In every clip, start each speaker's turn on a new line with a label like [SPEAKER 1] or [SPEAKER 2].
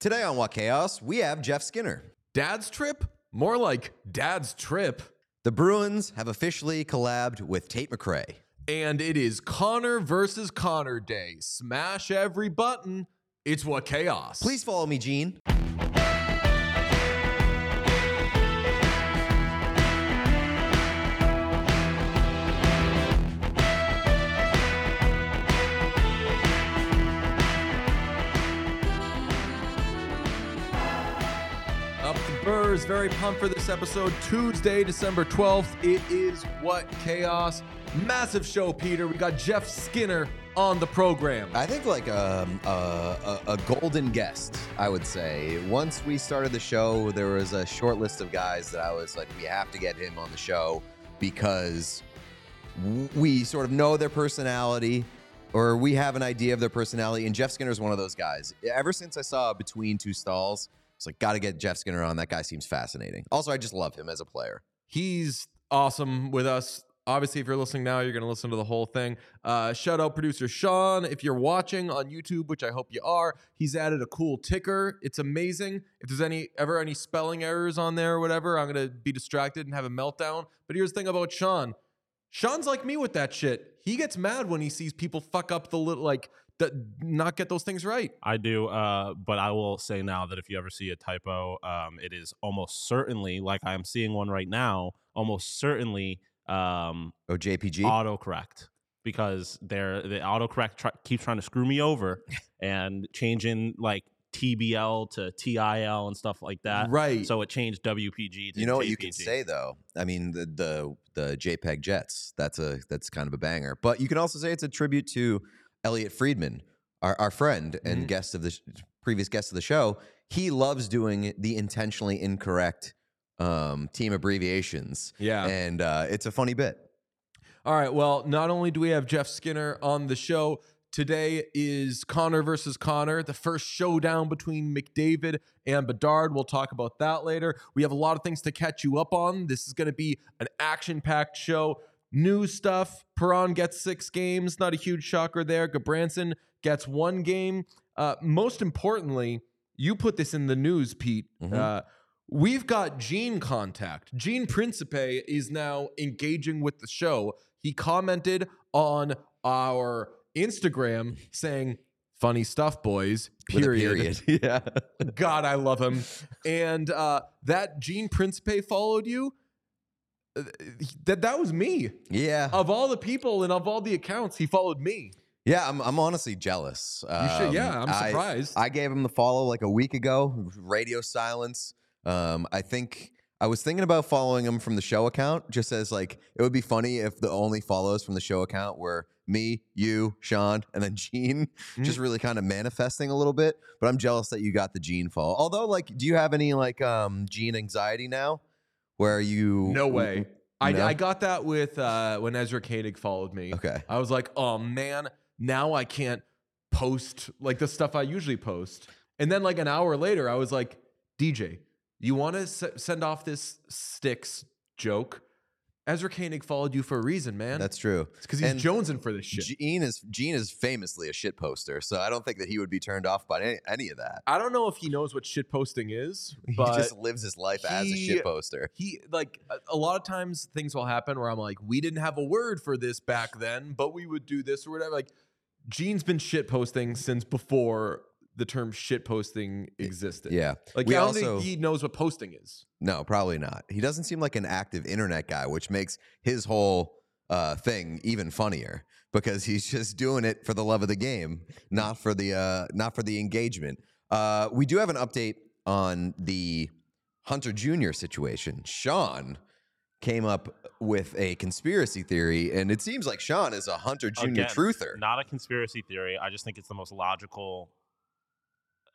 [SPEAKER 1] Today on What Chaos, we have Jeff Skinner.
[SPEAKER 2] Dad's trip? More like dad's trip.
[SPEAKER 1] The Bruins have officially collabed with Tate McRae.
[SPEAKER 2] And it is Connor versus Connor Day. Smash every button. It's What Chaos.
[SPEAKER 1] Please follow me, Gene.
[SPEAKER 2] The very pumped for this episode. Tuesday, December 12th. It is What Chaos. Massive show, Peter. We got Jeff Skinner on the program.
[SPEAKER 1] I think like um, a, a, a golden guest, I would say. Once we started the show, there was a short list of guys that I was like, we have to get him on the show because we sort of know their personality or we have an idea of their personality. And Jeff Skinner is one of those guys. Ever since I saw Between Two Stalls, it's like, got to get Jeff Skinner on. That guy seems fascinating. Also, I just love him as a player.
[SPEAKER 2] He's awesome with us. Obviously, if you're listening now, you're going to listen to the whole thing. Uh, shout out producer Sean. If you're watching on YouTube, which I hope you are, he's added a cool ticker. It's amazing. If there's any ever any spelling errors on there or whatever, I'm going to be distracted and have a meltdown. But here's the thing about Sean. Sean's like me with that shit. He gets mad when he sees people fuck up the little like that not get those things right.
[SPEAKER 3] I do, uh, but I will say now that if you ever see a typo, um, it is almost certainly, like I'm seeing one right now, almost certainly um,
[SPEAKER 1] Oh, JPG?
[SPEAKER 3] autocorrect because they're the autocorrect try, keeps trying to screw me over and changing like TBL to TIL and stuff like that.
[SPEAKER 2] Right.
[SPEAKER 3] So it changed WPG to
[SPEAKER 1] you know what you can say though i mean the, the the jpeg jets that's a that's kind of a banger but you can also say it's a tribute to elliotte friedman our, our friend and
[SPEAKER 2] Mhm.
[SPEAKER 1] guest of the sh- previous guest of the show he loves doing the intentionally incorrect um, team abbreviations
[SPEAKER 2] Yeah.
[SPEAKER 1] and uh, it's a funny bit
[SPEAKER 2] All right. Well, not only do we have Jeff Skinner on the show, today is Connor versus Connor, the first showdown between McDavid and Bedard. We'll talk about that later. We have a lot of things to catch you up on. This is going to be an action packed show. New stuff. Perron gets six games. Not a huge shocker there. Gudbranson gets one game. Uh, most importantly, you put this in the news, Pete.
[SPEAKER 1] Mhm.
[SPEAKER 2] Uh, we've got Gene contact. Gene Principe is now engaging with the show. He commented on our Instagram saying, "Funny stuff, boys." Period.
[SPEAKER 1] period yeah
[SPEAKER 2] God, I love him. And uh, that Gene Principe followed you. Uh, That that was me.
[SPEAKER 1] yeah
[SPEAKER 2] Of all the people and of all the accounts, he followed me.
[SPEAKER 1] yeah I'm, I'm honestly jealous
[SPEAKER 2] You should,
[SPEAKER 1] Um,
[SPEAKER 2] yeah. I'm
[SPEAKER 1] I-
[SPEAKER 2] surprised.
[SPEAKER 1] I gave him the follow like a week ago. Radio silence. Um, I think I was thinking about following him from the show account, just as like it would be funny if the only follows from the show account were me, you, Sean, and then Gene, just really kind of manifesting a little bit. But I'm jealous that you got the Gene follow. Although, like, do you have any like um Gene anxiety now, where you?
[SPEAKER 2] no way. I, I got that with uh, when Ezra Koenig followed me.
[SPEAKER 1] Okay.
[SPEAKER 2] I was like, oh man, now I can't post like the stuff I usually post. And then like an hour later, I was like, DJ, you want to s- send off this sticks joke? Ezra Koenig followed you for a reason, man.
[SPEAKER 1] That's true.
[SPEAKER 2] it's because he's
[SPEAKER 1] and
[SPEAKER 2] jonesing for this shit.
[SPEAKER 1] Gene is Gene is famously a shit poster, so I don't think that he would be turned off by any, any of that.
[SPEAKER 2] I don't know if he knows what shit posting is,
[SPEAKER 1] He just lives his life as a shit poster.
[SPEAKER 2] he like a, a lot of times things will happen where I'm like, we didn't have a word for this back then, but we would do this or whatever. Like, Gene's been shit posting since before the term shit posting existed.
[SPEAKER 1] Yeah.
[SPEAKER 2] Like
[SPEAKER 1] We
[SPEAKER 2] I don't
[SPEAKER 1] also-
[SPEAKER 2] think he knows what posting is.
[SPEAKER 1] No, probably not. He doesn't seem like an active internet guy, which makes his whole uh, thing even funnier because he's just doing it for the love of the game, not for the uh, not for the engagement. Uh, we do have an update on the Hunter Jr. situation. Sean came up with a conspiracy theory, and it seems like Sean is a Hunter Jr.
[SPEAKER 3] Again,
[SPEAKER 1] truther.
[SPEAKER 3] Not a conspiracy theory. I just think it's the most logical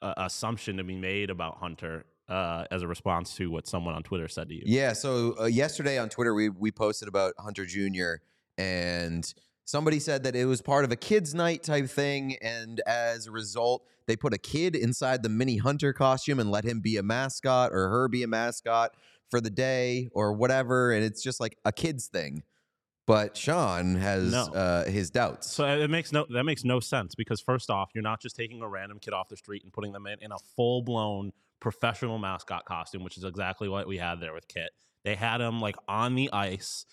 [SPEAKER 3] uh, assumption to be made about Hunter uh, as a response to what someone on Twitter said to you.
[SPEAKER 1] Yeah. So uh, yesterday on Twitter, we we posted about Hunter Jr. and somebody said that it was part of a kids' night type thing, and as a result, they put a kid inside the mini Hunter costume and let him be a mascot or her be a mascot for the day or whatever, and it's just like a kids thing. But Sean has
[SPEAKER 3] No.
[SPEAKER 1] uh, his doubts.
[SPEAKER 3] So it makes no that makes no sense because first off, you're not just taking a random kid off the street and putting them in, in a full blown professional mascot costume, which is exactly what we had there with Kit. They had him like on the ice,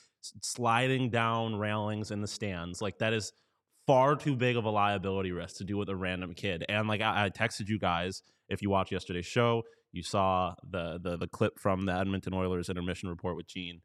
[SPEAKER 3] sliding down railings in the stands. Like that is far too big of a liability risk to do with a random kid. And like I, I texted you guys, if you watched yesterday's show, you saw the the the clip from the Edmonton Oilers intermission report with Gene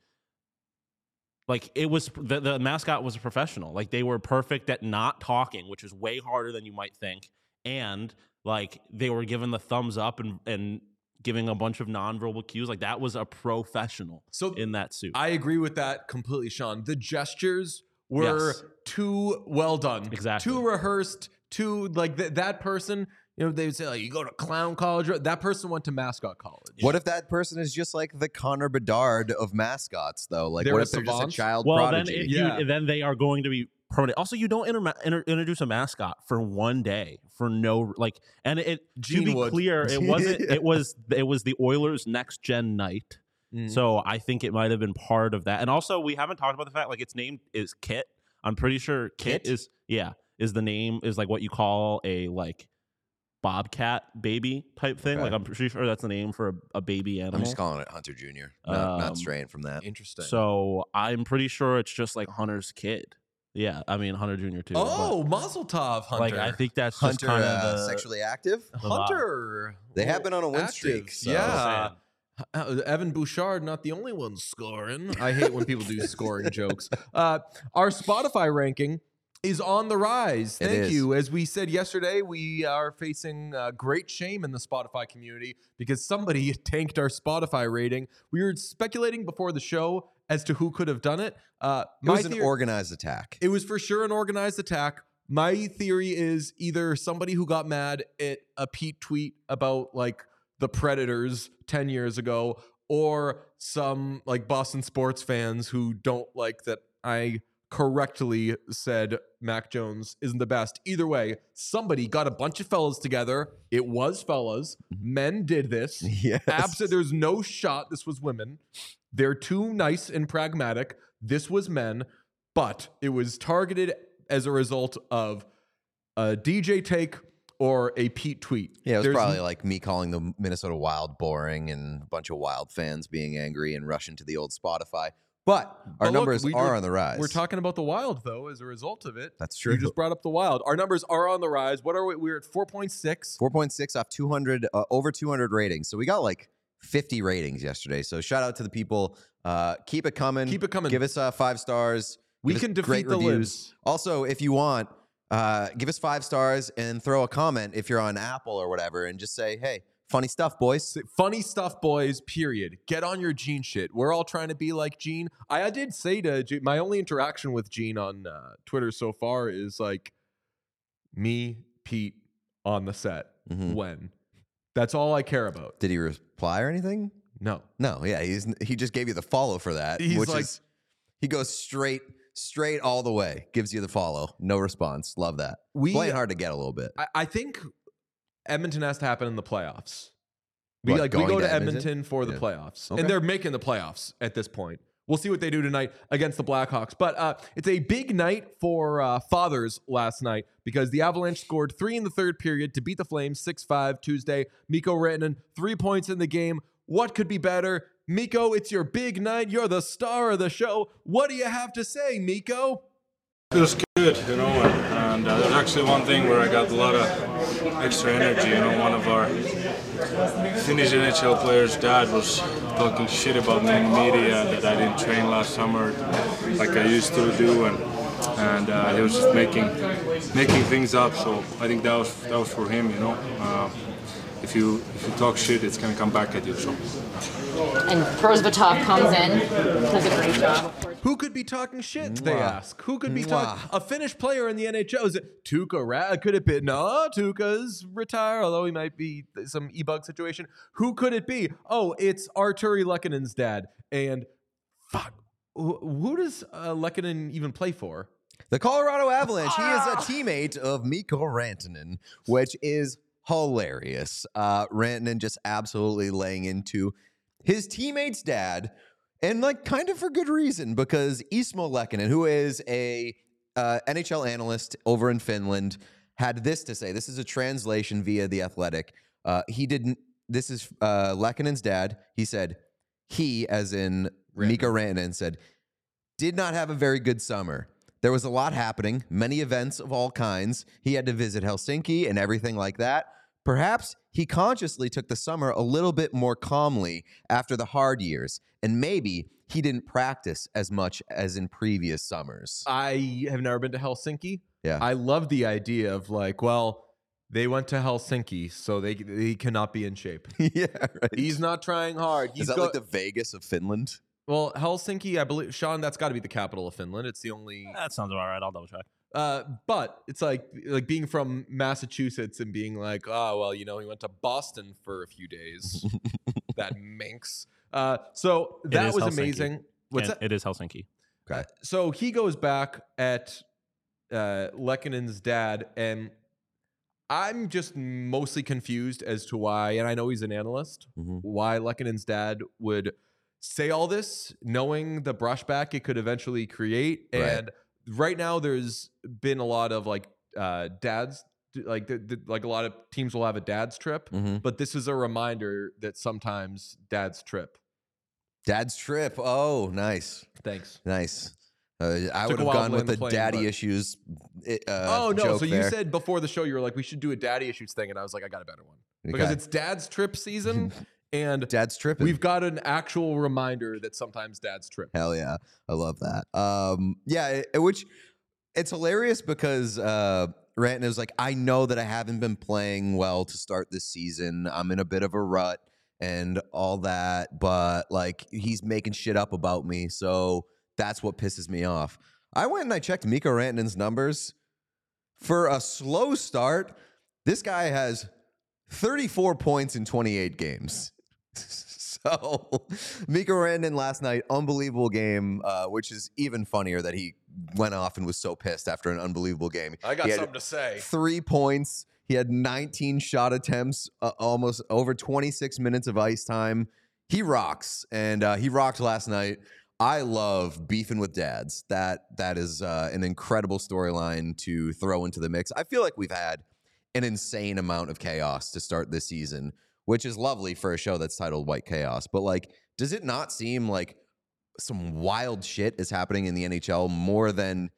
[SPEAKER 3] like it was the, the mascot was a professional like they were perfect at not talking which is way harder than you might think and like they were given the thumbs up and and giving a bunch of nonverbal cues like that was a professional
[SPEAKER 2] So
[SPEAKER 3] in that suit
[SPEAKER 2] I agree with that completely, Sean. The gestures were
[SPEAKER 3] Yes.
[SPEAKER 2] too well done,
[SPEAKER 3] Exactly.
[SPEAKER 2] too rehearsed, too like th- that person. You know, they would say like, "You go to clown college." That person went to mascot college.
[SPEAKER 1] what if that person is just like the Connor Bedard of mascots, though? Like,
[SPEAKER 2] They're
[SPEAKER 1] what
[SPEAKER 2] a
[SPEAKER 1] if they're just a
[SPEAKER 2] savant?
[SPEAKER 1] child
[SPEAKER 3] well then
[SPEAKER 1] prodigy?
[SPEAKER 3] if
[SPEAKER 2] Yeah.
[SPEAKER 3] you then they are going to be permanent also you don't inter- inter- introduce a mascot for one day for no like and it to be
[SPEAKER 2] would.
[SPEAKER 3] clear it wasn't it was it was the oilers next gen night
[SPEAKER 2] Mm.
[SPEAKER 3] So I think it might have been part of that. And also, we haven't talked about the fact like its name is Kit. I'm pretty sure Kit,
[SPEAKER 1] Kit?
[SPEAKER 3] is yeah is the name is like what you call a like bobcat baby type thing.
[SPEAKER 1] Okay.
[SPEAKER 3] Like I'm pretty sure that's the name for a, a baby animal.
[SPEAKER 1] I'm just calling it Hunter Jr. Not, not
[SPEAKER 3] Um,
[SPEAKER 1] straying from that.
[SPEAKER 2] Interesting.
[SPEAKER 3] so I'm pretty sure it's just like Hunter's kid. Yeah, I mean Hunter Jr. too.
[SPEAKER 2] oh, Mazel Tov, Hunter.
[SPEAKER 3] like I think that's just
[SPEAKER 1] Hunter
[SPEAKER 3] kind
[SPEAKER 1] uh,
[SPEAKER 3] of the,
[SPEAKER 1] sexually active.
[SPEAKER 3] the vibe.
[SPEAKER 2] Hunter.
[SPEAKER 1] They have been on a win
[SPEAKER 2] active.
[SPEAKER 1] streak, so-
[SPEAKER 2] Yeah. Uh, Evan Bouchard, not the only one scoring. I hate when people do scoring jokes. Uh, our Spotify ranking is on the rise.
[SPEAKER 1] It
[SPEAKER 2] Thank
[SPEAKER 1] is.
[SPEAKER 2] you. As we said yesterday, we are facing uh, great shame in the Spotify community because somebody tanked our Spotify rating. We were speculating before the show as to who could have done it. Uh,
[SPEAKER 1] It was an
[SPEAKER 2] theor-
[SPEAKER 1] organized attack.
[SPEAKER 2] it was for sure an organized attack. My theory is either somebody who got mad at a Pete tweet about like the Predators 10 years ago, or some like Boston sports fans who don't like that I correctly said Mac Jones isn't the best. Either way, somebody got a bunch of fellas together. It was fellas. Mm-hmm. Men did this.
[SPEAKER 1] yes.
[SPEAKER 2] Absent, there's no shot. This was women. They're too nice and pragmatic. This was men, but it was targeted as a result of a DJ take or a Pete tweet.
[SPEAKER 1] Yeah, it was
[SPEAKER 2] There's
[SPEAKER 1] probably like me calling the Minnesota Wild boring and a bunch of Wild fans being angry and rushing to the old Spotify. But our
[SPEAKER 2] But
[SPEAKER 1] numbers
[SPEAKER 2] we
[SPEAKER 1] are on the rise.
[SPEAKER 2] We're talking about the Wild though, as a result of it.
[SPEAKER 1] That's true.
[SPEAKER 2] You just brought up the Wild. Our numbers are on the rise. What are we? We're at 4.6.
[SPEAKER 1] 4.6 off 200, uh, over 200 ratings. So we got like 50 ratings yesterday. So shout out to the people. Uh, keep it coming.
[SPEAKER 2] Keep it coming.
[SPEAKER 1] Give us uh, five stars.
[SPEAKER 2] We can defeat
[SPEAKER 1] great
[SPEAKER 2] the
[SPEAKER 1] reviews. Also, if you want, uh, give us five stars and throw a comment if you're on Apple or whatever, and just say, "Hey, funny stuff, boys."
[SPEAKER 2] Funny stuff, boys. Period. Get on your Gene shit. We're all trying to be like Gene. I, I did say to Gene, my only interaction with Gene on uh, Twitter so far is like me, Pete, on the set.
[SPEAKER 1] Mhm.
[SPEAKER 2] When? That's all I care about.
[SPEAKER 1] Did he reply or anything?
[SPEAKER 2] No.
[SPEAKER 1] No. Yeah, he's he just gave you the follow for that,
[SPEAKER 2] He's
[SPEAKER 1] which
[SPEAKER 2] like-
[SPEAKER 1] is he goes straight straight all the way. Gives you the follow, no response. Love that.
[SPEAKER 2] We
[SPEAKER 1] Playing hard to get a little bit.
[SPEAKER 2] I, I think Edmonton has to happen in the playoffs. We
[SPEAKER 1] What,
[SPEAKER 2] like we go
[SPEAKER 1] to
[SPEAKER 2] to Edmonton,
[SPEAKER 1] Edmonton?
[SPEAKER 2] for the
[SPEAKER 1] Yeah.
[SPEAKER 2] playoffs,
[SPEAKER 1] Okay.
[SPEAKER 2] and they're making the playoffs at this point. We'll see what they do tonight against the Blackhawks. But uh, it's a big night for uh, fathers last night because the Avalanche scored three in the third period to beat the Flames 6 5 Tuesday. Mikko Rantanen, three points in the game. What could be better? Mikko, it's your big night. You're the star of the show. What do you have to say, Mikko?
[SPEAKER 4] Feels good, you know, and, and uh, there's actually one thing where I got a lot of extra energy. You know, one of our Finnish NHL players' dad was talking shit about me in media that I didn't train last summer like I used to do, and and uh, he was just making making things up. So I think that was that was for him, you know. Uh, if you if you talk shit, it's gonna come back at you. So.
[SPEAKER 5] And Prosvetov comes in, does a great job.
[SPEAKER 2] Who could be talking shit? They
[SPEAKER 1] Mwah.
[SPEAKER 2] ask. Who could be talking? A Finnish player in the NHL? Is it Tuukka? Ra- could it be? No, Tuukka's retired, although he might be some e-bug situation. Who could it be? Oh, it's Artturi Lehkonen's dad. And fuck, who, who does uh, Lehkonen even play for?
[SPEAKER 1] The Colorado Avalanche. He is a teammate of Mikko Rantanen, which is hilarious. Uh, Rantanen just absolutely laying into his teammate's dad, and like kind of for good reason because Ismo Lehkonen, who is a uh, NHL analyst over in Finland, had this to say. This is a translation via the Athletic. Uh, he didn't. This is uh, Lehkonen's dad. He said he, as in Mikko Rantanen, said did not have a very good summer. There was a lot happening, many events of all kinds. He had to visit Helsinki and everything like that. Perhaps he consciously took the summer a little bit more calmly after the hard years, and maybe he didn't practice as much as in previous summers.
[SPEAKER 2] I have never been to Helsinki.
[SPEAKER 1] Yeah.
[SPEAKER 2] I love the idea of like, well, they went to Helsinki, so they he cannot be in shape.
[SPEAKER 1] yeah, right.
[SPEAKER 2] He's not trying hard. He's
[SPEAKER 1] Is that
[SPEAKER 2] go-
[SPEAKER 1] like the Vegas of Finland?
[SPEAKER 2] well, Helsinki, I believe, Sean. That's got to be the capital of Finland. It's the only
[SPEAKER 3] That sounds about right. I'll double check.
[SPEAKER 2] Uh, but it's like like being from Massachusetts and being like, oh well, you know, he went to Boston for a few days. that minx. Uh, so that was
[SPEAKER 3] Helsinki.
[SPEAKER 2] amazing. What's
[SPEAKER 3] And
[SPEAKER 2] that?
[SPEAKER 3] It is Helsinki. Okay.
[SPEAKER 2] So he goes back at uh, Lehkonen's dad, and I'm just mostly confused as to why. And I know he's an analyst.
[SPEAKER 1] Mhm.
[SPEAKER 2] Why Lehkonen's dad would say all this, knowing the brushback it could eventually create. And right now, there's been a lot of like uh, dads, like the, the, like a lot of teams will have a dad's trip.
[SPEAKER 1] Mhm.
[SPEAKER 2] But this is a reminder that sometimes dads trip.
[SPEAKER 1] Dad's trip. Oh, nice,
[SPEAKER 2] Thanks.
[SPEAKER 1] nice. Uh, I would have gone with
[SPEAKER 2] the plane,
[SPEAKER 1] daddy
[SPEAKER 2] but-
[SPEAKER 1] issues. Uh,
[SPEAKER 2] oh no! So you
[SPEAKER 1] there.
[SPEAKER 2] said before the show you were like, we should do a daddy issues thing, and I was like, I got a better one because
[SPEAKER 1] Okay.
[SPEAKER 2] it's dad's trip season, and
[SPEAKER 1] dad's tripping.
[SPEAKER 2] we've got an actual reminder that sometimes dads trip.
[SPEAKER 1] Hell yeah, I love that. Um, yeah, it- which it's hilarious because uh, Ranton is like, I know that I haven't been playing well to start this season. I'm in a bit of a rut and all that, but like he's making shit up about me, so that's what pisses me off. I went and I checked Mikko Rantanen's numbers for a slow start. This guy has 34 points in 28 games. So, Mikko Rantanen last night, unbelievable game, uh, which is even funnier that he went off and was so pissed after an unbelievable game.
[SPEAKER 2] I got something to say.
[SPEAKER 1] Three points. He had 19 shot attempts, uh, almost over 26 minutes of ice time. He rocks, and uh, he rocked last night. I love beefing with dads. That that is uh, an incredible storyline to throw into the mix. I feel like we've had an insane amount of chaos to start this season, which is lovely for a show that's titled What Chaos. But like, does it not seem like some wild shit is happening in the NHL more than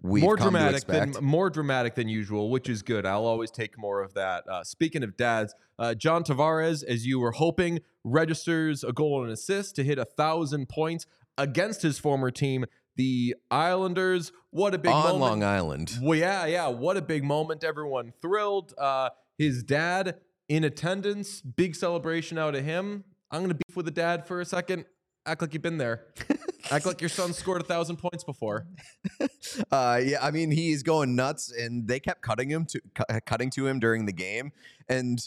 [SPEAKER 1] we've
[SPEAKER 2] more
[SPEAKER 1] come
[SPEAKER 2] dramatic than more dramatic than usual, which is good. I'll always take more of that. Uh, speaking of dads, uh, John Tavares, as you were hoping, registers a goal and an assist to hit a thousand points against his former team, the Islanders. What a big
[SPEAKER 1] on
[SPEAKER 2] moment!
[SPEAKER 1] Long Island.
[SPEAKER 2] Well, yeah, yeah. What a big moment. Everyone thrilled. Uh, his dad in attendance. Big celebration out of him. I'm going to beef with the dad for a second. Act like you've been there. Act like your son scored a thousand points before.
[SPEAKER 1] Uh, yeah, I mean he's going nuts, and they kept cutting him to cu- cutting to him during the game, and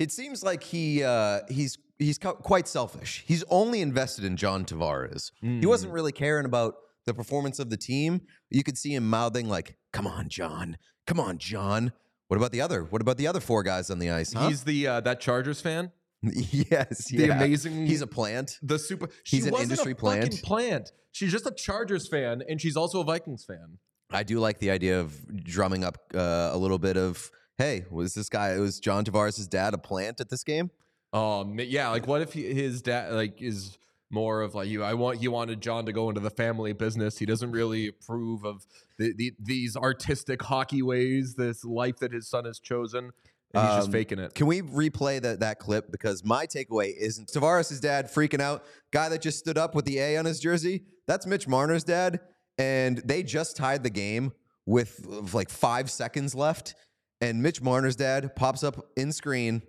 [SPEAKER 1] it seems like he uh, he's he's cu- quite selfish. He's only invested in John Tavares. He wasn't really caring about the performance of the team. You could see him mouthing like, "Come on, John. Come on, John." What about the other? What about the other four guys on the ice? Huh?
[SPEAKER 2] He's the uh, that Chargers fan.
[SPEAKER 1] yes,
[SPEAKER 2] the
[SPEAKER 1] yeah.
[SPEAKER 2] amazing-
[SPEAKER 1] He's a plant.
[SPEAKER 2] The super.
[SPEAKER 1] He's an industry plant.
[SPEAKER 2] plant. She's just a Chargers fan, and she's also a Vikings fan.
[SPEAKER 1] I do like the idea of drumming up uh, a little bit of, hey, was this guy, was John Tavares' dad a plant at this game?
[SPEAKER 2] Um, yeah, like what if he, his dad like is more of like you. I want he wanted John to go into the family business. He doesn't really approve of the, the, these artistic hockey ways, this life that his son has chosen. And he's just
[SPEAKER 1] Um,
[SPEAKER 2] faking it.
[SPEAKER 1] Can we replay that that clip? Because my takeaway isn't Tavares' dad freaking out. Guy that just stood up with the A on his jersey. That's Mitch Marner's dad, and they just tied the game with like five seconds left. And Mitch Marner's dad pops up in screen,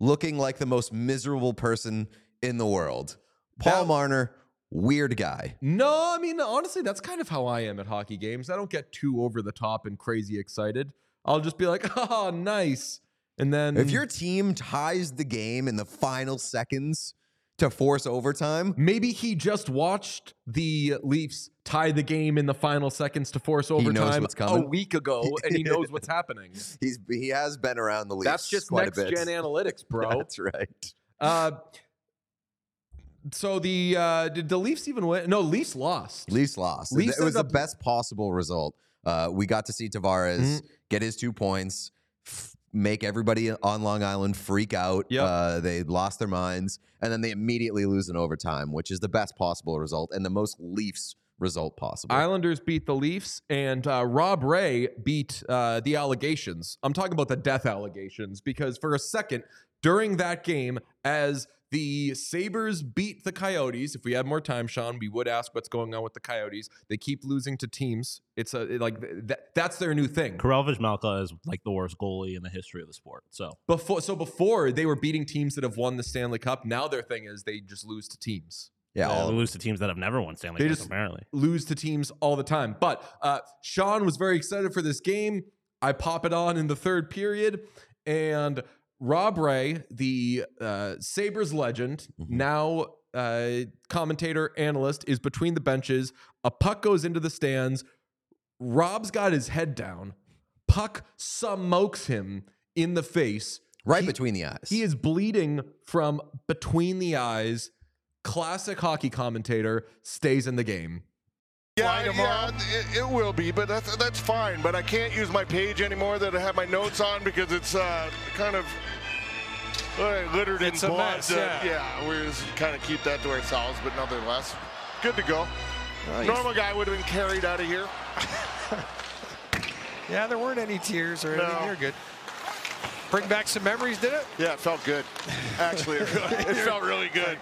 [SPEAKER 1] looking like the most miserable person in the world. Paul
[SPEAKER 2] That-
[SPEAKER 1] Marner, weird guy.
[SPEAKER 2] No, I mean honestly, that's kind of how I am at hockey games. I don't get too over the top and crazy excited. I'll just be like, "Oh, nice," and then
[SPEAKER 1] If your team ties the game in the final seconds to force overtime,
[SPEAKER 2] maybe he just watched the Leafs tie the game in the final seconds to force overtime a week ago, and he knows what's happening.
[SPEAKER 1] he's he has been around the league.
[SPEAKER 2] That's just
[SPEAKER 1] quite
[SPEAKER 2] next
[SPEAKER 1] a bit.
[SPEAKER 2] gen analytics, bro.
[SPEAKER 1] That's right.
[SPEAKER 2] Uh, so the uh, did the Leafs even win? No, Leafs lost.
[SPEAKER 1] Leafs lost.
[SPEAKER 2] Leafs
[SPEAKER 1] it was the best possible result. Uh, we got to see Tavares
[SPEAKER 2] Mm-hmm.
[SPEAKER 1] get his two points, f- make everybody on Long Island freak out.
[SPEAKER 2] Yep.
[SPEAKER 1] Uh, they lost their minds, and then they immediately lose in overtime, which is the best possible result and the most Leafs result possible.
[SPEAKER 2] Islanders beat the Leafs, and uh, Rob Ray beat uh, the allegations. I'm talking about the death allegations because for a second during that game, as the Sabres beat the Coyotes, if we had more time, Sean, we would ask what's going on with the Coyotes. They keep losing to teams. It's a it- like that, that's their new thing.
[SPEAKER 3] Karel Vejmelka is like the worst goalie in the history of the sport. So
[SPEAKER 2] Before, so before they were beating teams that have won the Stanley Cup. Now their thing is they just lose to teams.
[SPEAKER 1] yeah, all
[SPEAKER 3] they lose to teams that have never won Stanley
[SPEAKER 2] They
[SPEAKER 3] Cups.
[SPEAKER 2] just-
[SPEAKER 3] Apparently,
[SPEAKER 2] lose to teams all the time. But uh, Sean was very excited for this game. I pop it on in the third period, and Rob Ray, the uh, Sabres legend, now uh, commentator, analyst, is between the benches. A puck goes into the stands. Rob's got his head down. Puck smokes him in the face.
[SPEAKER 1] right
[SPEAKER 2] He-
[SPEAKER 1] between the eyes.
[SPEAKER 2] He is bleeding from between the eyes. Classic hockey commentator stays in the game.
[SPEAKER 6] Yeah, yeah, it, it will be, but that's that's fine. But I can't use my page anymore that I have my notes on because it's uh, kind of littered
[SPEAKER 7] It's
[SPEAKER 6] in
[SPEAKER 7] a
[SPEAKER 6] blood.
[SPEAKER 7] mess,
[SPEAKER 6] uh,
[SPEAKER 7] yeah.
[SPEAKER 6] yeah, we just kind of keep that to ourselves, but nonetheless, good to go. Normal guy would have been carried out of here.
[SPEAKER 7] Yeah, there weren't any tears or anything.
[SPEAKER 6] No.
[SPEAKER 7] You're good. Bring back some memories, did it?
[SPEAKER 6] Yeah, it felt good. Actually, it, it felt really good.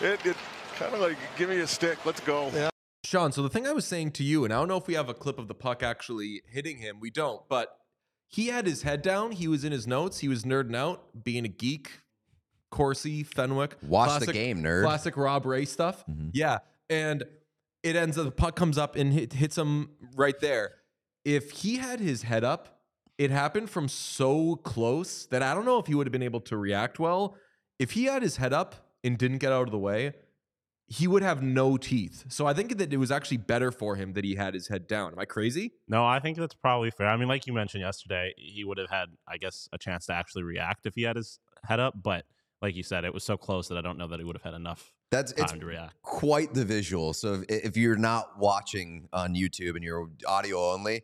[SPEAKER 6] it it kind of like give me a stick. Let's go. Yeah.
[SPEAKER 2] Sean, so the thing I was saying to you, and I don't know if we have a clip of the puck actually hitting him. We don't, but he had his head down. He was in his notes. He was nerding out, being a geek. Corsi, Fenwick.
[SPEAKER 1] Watch the game, nerd.
[SPEAKER 2] Classic Rob Ray stuff. Mm-hmm. Yeah. And it ends up, the puck comes up and hit, hits him right there. If he had his head up, it happened from so close that I don't know if he would have been able to react well. If he had his head up and didn't get out of the way, he would have no teeth. So I think that it was actually better for him that he had his head down. Am I crazy?
[SPEAKER 3] no, I think that's probably fair. I mean, like you mentioned yesterday, he would have had, I guess, a chance to actually react if he had his head up. But like you said, it was so close that I don't know that he would have had enough
[SPEAKER 1] That's it's
[SPEAKER 3] to react.
[SPEAKER 1] quite the visual. So if, if you're not watching on YouTube and you're audio only,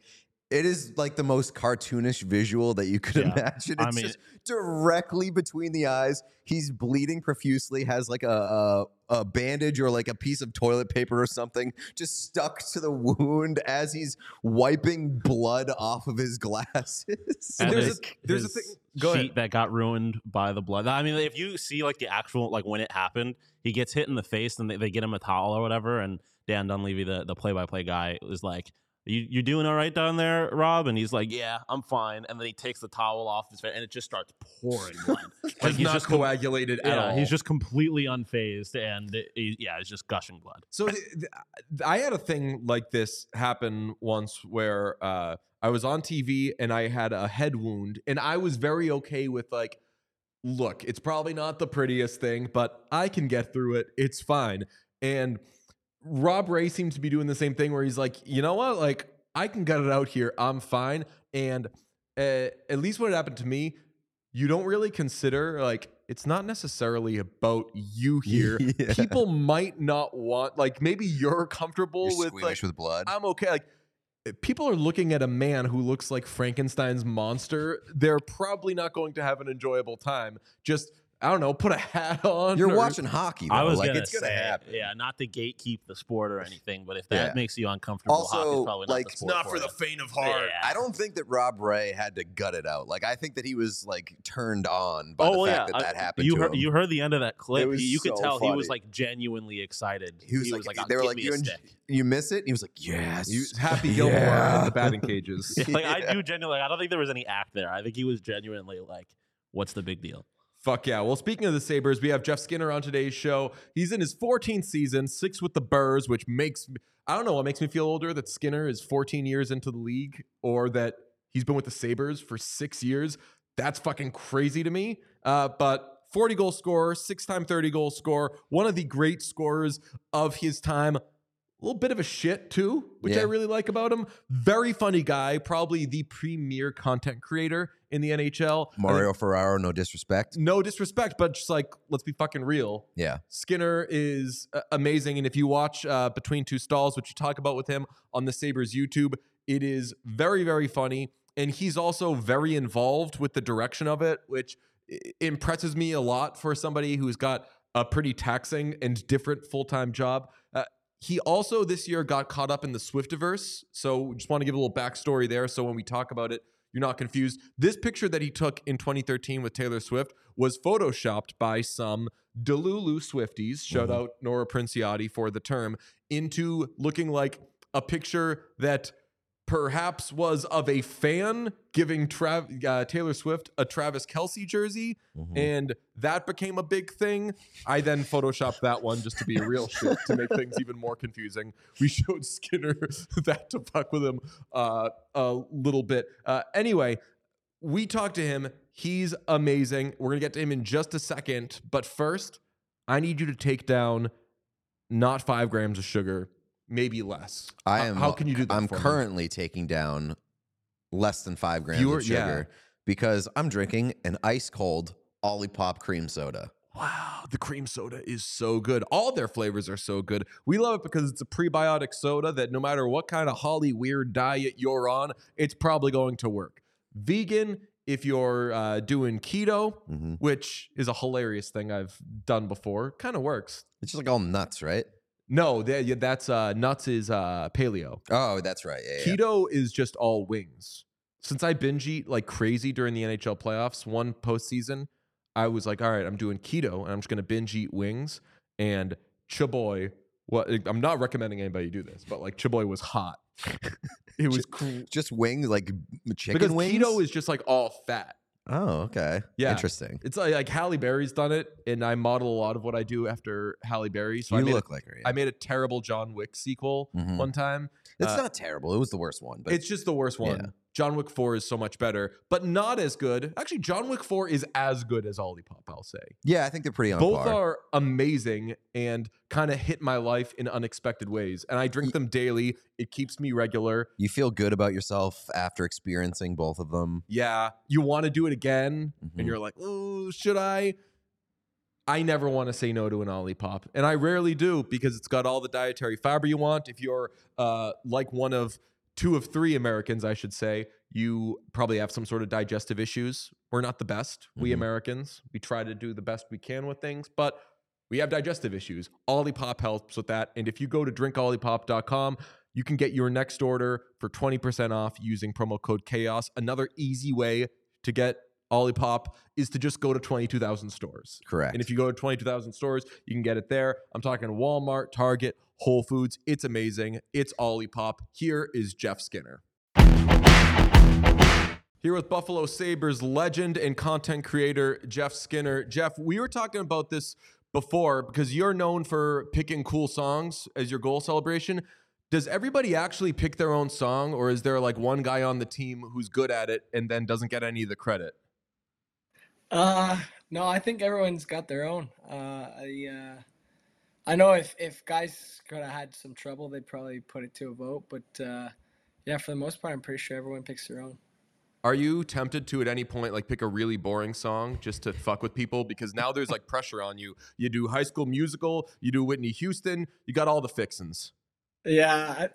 [SPEAKER 1] it is like the most cartoonish visual that you could
[SPEAKER 3] Yeah.
[SPEAKER 1] imagine. It's
[SPEAKER 3] I mean-
[SPEAKER 1] just directly between the eyes. He's bleeding profusely, has like a, a a bandage or like a piece of toilet paper or something just stuck to the wound as he's wiping blood off of his glasses.
[SPEAKER 3] And
[SPEAKER 2] there's
[SPEAKER 3] his-
[SPEAKER 2] a- there's a thing- go
[SPEAKER 3] sheet
[SPEAKER 2] ahead.
[SPEAKER 3] that got ruined by the blood. I mean, if you see like the actual like when it happened, he gets hit in the face, and they, they get him a towel or whatever. And Dan Dunleavy, the the play by play guy, is like, "You you doing all right down there, Rob?" And he's like, "Yeah, I'm fine." And then he takes the towel off his face, and it just starts pouring blood.
[SPEAKER 2] Like
[SPEAKER 3] he's
[SPEAKER 2] not
[SPEAKER 3] just com-
[SPEAKER 2] coagulated at
[SPEAKER 3] yeah,
[SPEAKER 2] all.
[SPEAKER 3] he's just completely unfazed, and it- he- yeah, it's just gushing blood.
[SPEAKER 2] So th- th- I had a thing like this happen once where uh, I was on TV and I had a head wound, and I was very okay with like, look, it's probably not the prettiest thing, but I can get through it. It's fine. And Rob Ray seems to be doing the same thing where he's like, you know what, like I can get it out here. I'm fine. And uh, at least what happened to me, you don't really consider like it's not necessarily about you here.
[SPEAKER 1] Yeah.
[SPEAKER 2] People might not want like maybe you're comfortable
[SPEAKER 1] You're
[SPEAKER 2] with like
[SPEAKER 1] with blood.
[SPEAKER 2] I'm okay. Like people are looking at a man who looks like Frankenstein's monster. They're probably not going to have an enjoyable time. Just I don't know, put a hat on.
[SPEAKER 1] You're
[SPEAKER 2] or-
[SPEAKER 1] watching hockey, though.
[SPEAKER 3] I was
[SPEAKER 1] like
[SPEAKER 3] gonna
[SPEAKER 1] it's gonna
[SPEAKER 3] say,
[SPEAKER 1] happen.
[SPEAKER 3] yeah, not to gatekeep the sport or anything, but if that
[SPEAKER 1] Yeah.
[SPEAKER 3] makes you uncomfortable, hockey's
[SPEAKER 1] Also,
[SPEAKER 3] probably
[SPEAKER 1] like,
[SPEAKER 3] not the
[SPEAKER 1] it's
[SPEAKER 2] not
[SPEAKER 3] for
[SPEAKER 2] for the
[SPEAKER 3] you.
[SPEAKER 2] faint of heart.
[SPEAKER 3] Yeah.
[SPEAKER 1] I don't think that Rob Ray had to gut it out. Like I think that he was like turned on by
[SPEAKER 3] oh
[SPEAKER 1] the
[SPEAKER 3] yeah,
[SPEAKER 1] fact that
[SPEAKER 3] I-
[SPEAKER 1] that happened
[SPEAKER 3] you
[SPEAKER 1] to
[SPEAKER 3] heard
[SPEAKER 1] him.
[SPEAKER 3] you heard the end of that clip. He- you could
[SPEAKER 1] so
[SPEAKER 3] tell he was like genuinely excited.
[SPEAKER 1] he was like,
[SPEAKER 3] "Oh,
[SPEAKER 1] they were like, you,
[SPEAKER 3] a
[SPEAKER 1] en- you miss it. He was like, yes.
[SPEAKER 2] You, Happy Gilmore
[SPEAKER 1] Yeah.
[SPEAKER 2] in the batting cages.
[SPEAKER 3] Like I do genuinely. I don't think there was any act there. I think he was genuinely like, "What's the big deal?"
[SPEAKER 2] Fuck yeah. Well, speaking of the Sabres, we have Jeff Skinner on today's show. He's in his 14th season, six with the Burrs, which makes, I don't know what makes me feel older that Skinner is 14 years into the league or that he's been with the Sabres for six years. That's fucking crazy to me. Uh, but 40 goal scorer, six time 30 goal scorer, one of the great scorers of his time. A little bit of a shit too, which I really like about him. Very funny guy, probably the premier content creator in the NHL. I think-
[SPEAKER 1] Mario Ferraro, no disrespect.
[SPEAKER 2] no disrespect, but just like let's be fucking real.
[SPEAKER 1] Yeah.
[SPEAKER 2] Skinner is uh, amazing, and if you watch uh, Between Two Stalls, which you talk about with him on the Sabres YouTube, it is very very funny, and he's also very involved with the direction of it, which impresses me a lot for somebody who's got a pretty taxing and different full time job. Uh, he also this year got caught up in the Swiftiverse, so just want to give a little backstory there. So when we talk about it, you're not confused. This picture that he took in 2013 with Taylor Swift was photoshopped by some Delulu Swifties, mm-hmm. shout out Nora Princiotti for the term, into looking like a picture that perhaps was of a fan giving Trav- uh, Taylor Swift a Travis Kelce jersey,
[SPEAKER 1] Mm-hmm.
[SPEAKER 2] and that became a big thing. I then photoshopped that one just to be a real shit to make things even more confusing. We showed Skinner that to fuck with him uh, a little bit. Uh, anyway, we talked to him. He's amazing. We're gonna get to him in just a second, but first, I need you to take down not five grams of sugar, maybe less.
[SPEAKER 1] I
[SPEAKER 2] How-
[SPEAKER 1] am.
[SPEAKER 2] How can you do that?
[SPEAKER 1] I'm
[SPEAKER 2] for me?
[SPEAKER 1] currently taking down less than five grams of
[SPEAKER 2] yeah.
[SPEAKER 1] sugar because I'm drinking an ice cold Olipop cream soda.
[SPEAKER 2] Wow, the cream soda is so good. All their flavors are so good. We love it because it's a prebiotic soda that no matter what kind of holly weird diet you're on, it's probably going to work. Vegan, if you're uh, doing keto,
[SPEAKER 1] hmm
[SPEAKER 2] which is a hilarious thing I've done before, kind of works.
[SPEAKER 1] It's just like all nuts, right?
[SPEAKER 2] No, that, yeah, that's uh, nuts is uh, paleo.
[SPEAKER 1] Oh, that's right. Yeah, yeah.
[SPEAKER 2] Keto is just all wings. Since I binge eat like crazy during the NHL playoffs, one postseason, I was like, all right, I'm doing keto and I'm just going to binge eat wings. And Chaboy, what I'm not recommending anybody do this, but like Chaboy was hot. it was cr-
[SPEAKER 1] Just wings, like chicken
[SPEAKER 2] because
[SPEAKER 1] wings.
[SPEAKER 2] keto is just like all fat.
[SPEAKER 1] Oh, okay.
[SPEAKER 2] Yeah.
[SPEAKER 1] Interesting.
[SPEAKER 2] It's like, like Halle Berry's done it, and I model a lot of what I do after Halle Berry. So I
[SPEAKER 1] you
[SPEAKER 2] made,
[SPEAKER 1] look like her.
[SPEAKER 2] I made a terrible John Wick sequel
[SPEAKER 1] Mhm.
[SPEAKER 2] one time.
[SPEAKER 1] It's
[SPEAKER 2] uh,
[SPEAKER 1] not terrible. It was the worst one, but
[SPEAKER 2] it's just the worst one. John Wick 4 is so much better, but not as good. Actually, John Wick 4 is as good as Olipop, I'll say.
[SPEAKER 1] yeah, I think they're pretty on
[SPEAKER 2] Both
[SPEAKER 1] par.
[SPEAKER 2] are amazing and kind of hit my life in unexpected ways. And I drink them daily. It keeps me regular.
[SPEAKER 1] you feel good about yourself after experiencing both of them.
[SPEAKER 2] Yeah. You want to do it again,
[SPEAKER 1] Mhm.
[SPEAKER 2] and you're like, oh, should I? I never want to say no to an Olipop, and I rarely do because it's got all the dietary fiber you want. If you're uh, like one of two of three Americans, I should say, you probably have some sort of digestive issues. We're not the best, we
[SPEAKER 1] Mhm.
[SPEAKER 2] Americans. We try to do the best we can with things, but we have digestive issues. Olipop helps with that. And if you go to drinkolipop.com, you can get your next order for 20% off using promo code chaos. Another easy way to get Olipop is to just go to 22,000 stores.
[SPEAKER 1] Correct.
[SPEAKER 2] And if you go to 22,000 stores, you can get it there. I'm talking Walmart, Target, Whole Foods. It's amazing. It's Olipop. Here is Jeff Skinner. Here with Buffalo Sabres legend and content creator Jeff Skinner. Jeff, we were talking about this before because you're known for picking cool songs as your goal celebration. Does everybody actually pick their own song, or is there like one guy on the team who's good at it and then doesn't get any of the credit?
[SPEAKER 8] Uh, no, I think everyone's got their own. Uh, I, uh, I know if, if guys could have had some trouble, they'd probably put it to a vote. But uh, yeah, for the most part, I'm pretty sure everyone picks their own.
[SPEAKER 2] Are you tempted to at any point like pick a really boring song just to fuck with people? Because now there's like pressure on you. You do High School Musical, you do Whitney Houston, you got all the fixins.
[SPEAKER 8] Yeah, I,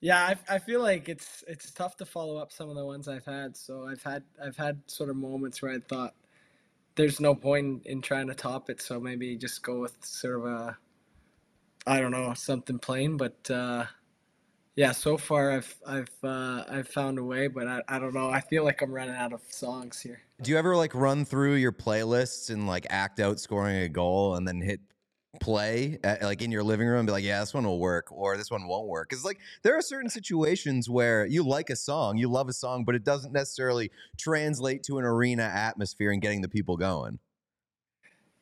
[SPEAKER 8] yeah, I, I feel like it's it's tough to follow up some of the ones I've had. So I've had I've had sort of moments where I thought there's no point in trying to top it. So maybe just go with sort of a, I don't know, something plain. But uh, yeah, so far I've I've uh, I've found a way, but I, I don't know. I feel like I'm running out of songs here.
[SPEAKER 1] Do you ever like run through your playlists and like act out scoring a goal and then hit play like in your living room be like, yeah, this one will work or this one won't work? Because like there are certain situations where you like a song, you love a song, but it doesn't necessarily translate to an arena atmosphere and getting the people going.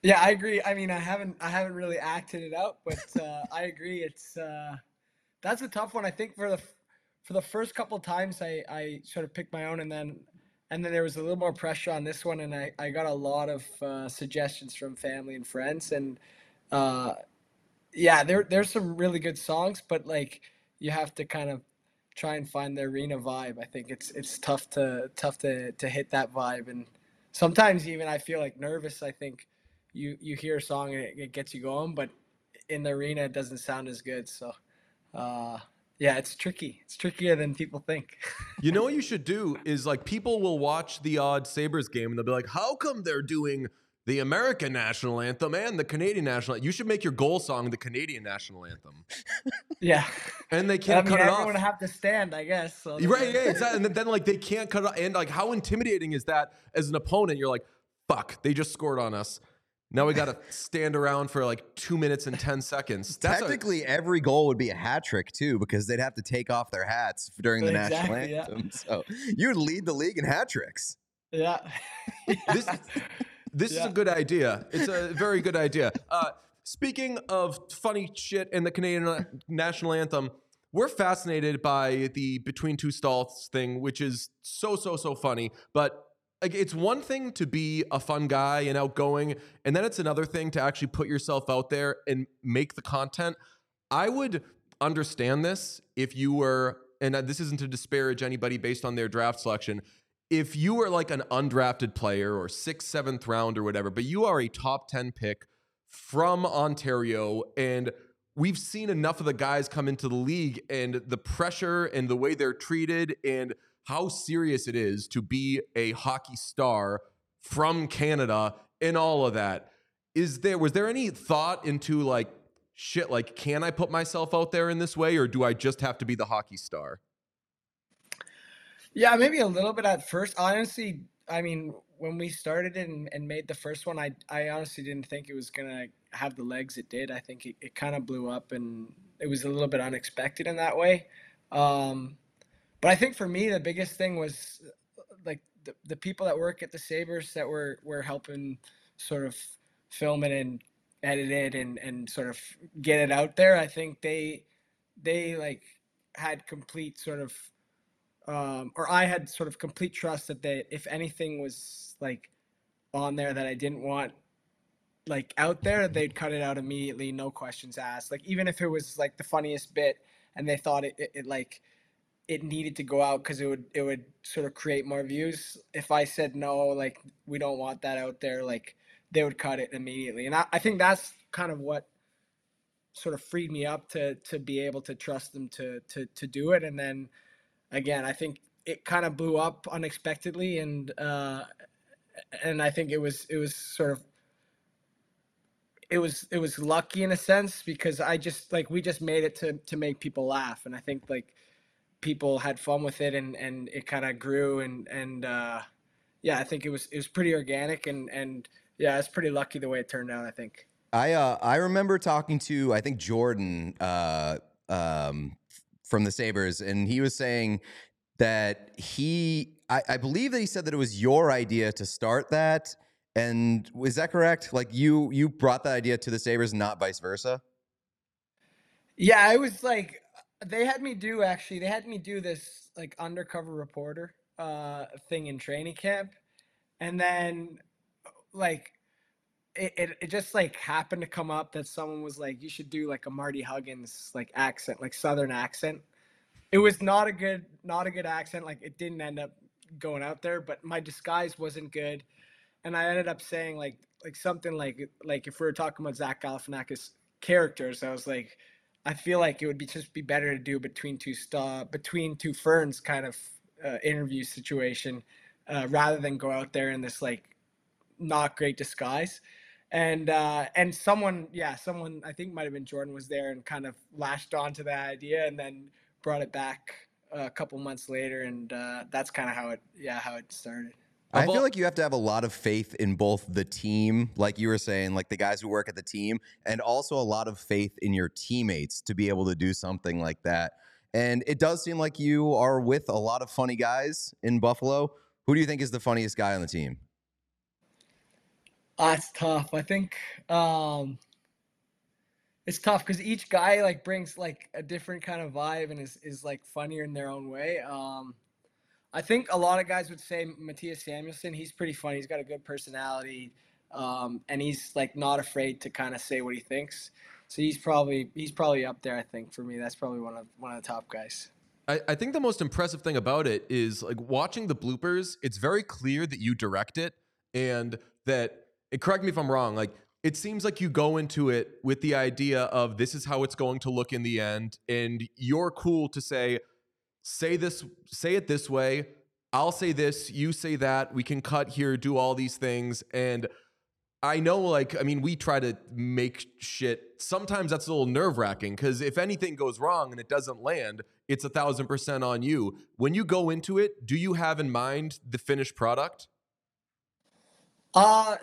[SPEAKER 8] Yeah, I agree. I mean, I haven't I haven't really acted it out, but uh, I agree. It's uh, that's a tough one. I think for the for the first couple times I I sort of picked my own, and then and then there was a little more pressure on this one, and I I got a lot of uh, suggestions from family and friends, and uh, yeah, there there's some really good songs, but like you have to kind of try and find the arena vibe. I think it's it's tough to tough to to hit that vibe, and sometimes even I feel like nervous. I think you you hear a song and it, it gets you going, but in the arena it doesn't sound as good. So uh, yeah, it's tricky. It's trickier than people think.
[SPEAKER 2] you know what you should do is like people will watch the odd Sabres game and they'll be like, how come they're doing the American national anthem and the Canadian national. You should make your goal song the Canadian national anthem.
[SPEAKER 8] Yeah,
[SPEAKER 2] and they can't
[SPEAKER 8] I mean,
[SPEAKER 2] cut it
[SPEAKER 8] everyone
[SPEAKER 2] off.
[SPEAKER 8] would have to stand, I guess. So
[SPEAKER 2] Right, yeah, exactly. And then, then, like they can't cut it off. And like how intimidating is that as an opponent? You're like, fuck, they just scored on us. Now we got to stand around for like two minutes and ten seconds. That's
[SPEAKER 1] Technically, a- every goal would be a hat trick too, because they'd have to take off their hats during the national
[SPEAKER 8] Exactly, yeah.
[SPEAKER 1] anthem. So you would lead the league in hat tricks.
[SPEAKER 8] Yeah.
[SPEAKER 2] this this is a good idea. It's a very good idea. Uh, speaking of funny shit in the Canadian national anthem, we're fascinated by the between two stalls thing, which is so so so funny. But like, it's one thing to be a fun guy and outgoing, and then it's another thing to actually put yourself out there and make the content. I would understand this if you were, and this isn't to disparage anybody based on their draft selection if you were like an undrafted player or sixth, seventh round or whatever, but you are a top 10 pick from Ontario, and we've seen enough of the guys come into the league and the pressure and the way they're treated and how serious it is to be a hockey star from Canada and all of that. Is there was there any thought into like shit like can I put myself out there in this way or do I just have to be the hockey star?
[SPEAKER 8] Yeah, maybe a little bit at first. Honestly, I mean, when we started it and, and made the first one, I I honestly didn't think it was gonna have the legs it did. I think it, it kind of blew up and it was a little bit unexpected in that way. Um, but I think for me, the biggest thing was like the, the people that work at the Sabres that were were helping sort of film it and edit it and and sort of get it out there. I think they they like had complete sort of um, or I had sort of complete trust that they, if anything was like on there that I didn't want like out there, they'd cut it out immediately, no questions asked. Like even if it was like the funniest bit, and they thought it, it, it like it needed to go out because it would it would sort of create more views. If I said no, like we don't want that out there, like they would cut it immediately. And I, I think that's kind of what sort of freed me up to to be able to trust them to to to do it. And then again, I think it kind of blew up unexpectedly, and uh, and I think it was it was sort of it was it was lucky in a sense because I just like we just made it to to make people laugh, and I think like people had fun with it, and and it kind of grew, and and uh, yeah, I think it was it was pretty organic, and and yeah, it's pretty lucky the way it turned out. I think.
[SPEAKER 1] I uh, I remember talking to I think Jordan uh, um, from the Sabres, and he was saying that he, I, I, believe that he said that it was your idea to start that. And is that correct? Like you, you brought that idea to the Sabres, not vice versa.
[SPEAKER 8] Yeah, I was like, they had me do actually, they had me do this like undercover reporter uh, thing in training camp, and then like it, it, just like happened to come up that someone was like, you should do like a Marty Huggins like accent, like Southern accent. It was not a good, not a good accent. Like it didn't end up going out there, but my disguise wasn't good, and I ended up saying like like something like like if we were talking about Zach Galifianakis characters, I was like, I feel like it would be just be better to do between two star between two ferns kind of uh, interview situation uh, rather than go out there in this like not great disguise. And uh, and someone, yeah, someone I think might have been Jordan was there and kind of lashed onto that idea and then brought it back a couple months later, and uh, that's kind of how it, yeah, how it started.
[SPEAKER 1] I feel like you have to have a lot of faith in both the team, like you were saying, like the guys who work at the team, and also a lot of faith in your teammates to be able to do something like that. And it does seem like you are with a lot of funny guys in Buffalo. Who do you think is the funniest guy on the team?
[SPEAKER 8] That's tough. I think um, it's tough because each guy like brings like a different kind of vibe and is, is like funnier in their own way. Um, I think a lot of guys would say Mattias Samuelsson. He's pretty funny. He's got a good personality, um, and he's like not afraid to kind of say what he thinks. So he's probably he's probably up there. I think for me, that's probably one of one of the top guys.
[SPEAKER 2] I, I think the most impressive thing about it is like watching the bloopers. It's very clear that you direct it, and that. Correct me if I'm wrong. Like it seems like you go into it with the idea of this is how it's going to look in the end, and you're cool to say, say this, say it this way. I'll say this, you say that. We can cut here, do all these things, and I know, like, I mean, we try to make shit. Sometimes that's a little nerve wracking because if anything goes wrong and it doesn't land, it's a thousand percent on you. When you go into it, do you have in mind the finished product?
[SPEAKER 8] Uh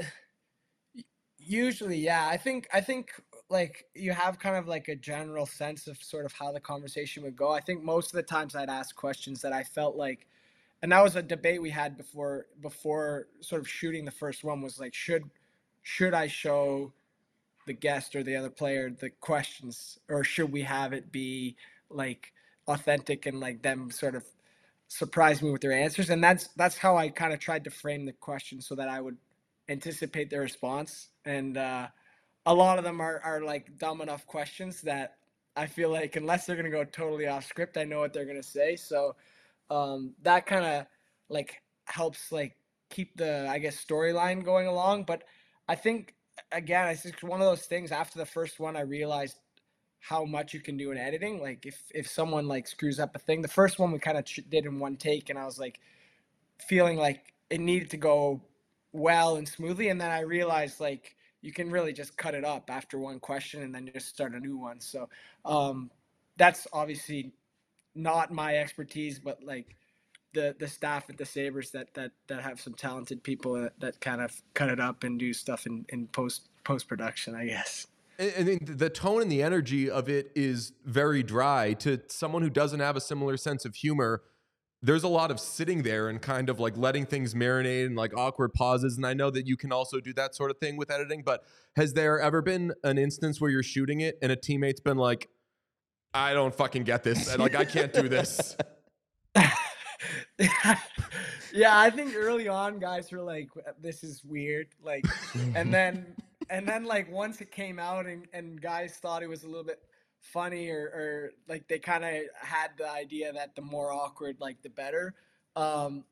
[SPEAKER 8] usually, yeah. I think I think like you have kind of like a general sense of sort of how the conversation would go. I think most of the times I'd ask questions that I felt like and that was a debate we had before before sort of shooting the first one was like should should I show the guest or the other player the questions or should we have it be like authentic and like them sort of surprise me with their answers and that's that's how I kind of tried to frame the question so that I would anticipate their response and uh a lot of them are are like dumb enough questions that I feel like unless they're gonna go totally off script, I know what they're gonna say. So um, that kind of like helps like keep the I guess storyline going along. But I think again, it's just one of those things. After the first one, I realized how much you can do in editing. Like if if someone like screws up a thing, the first one we kind of did in one take, and I was like feeling like it needed to go well and smoothly, and then I realized like you can really just cut it up after one question and then just start a new one. So um, that's obviously not my expertise, but like the the staff at the Sabres that that that have some talented people that, that kind of cut it up and do stuff in, in post post production, I guess.
[SPEAKER 2] And, and the tone and the energy of it is very dry to someone who doesn't have a similar sense of humor there's a lot of sitting there and kind of like letting things marinate and like awkward pauses. And I know that you can also do that sort of thing with editing, but has there ever been an instance where you're shooting it and a teammate's been like, I don't fucking get this. And like, I can't do this.
[SPEAKER 8] yeah, I think early on guys were like, this is weird. Like, and then, and then like once it came out and, and guys thought it was a little bit funny or, or like they kind of had the idea that the more awkward like the better. Um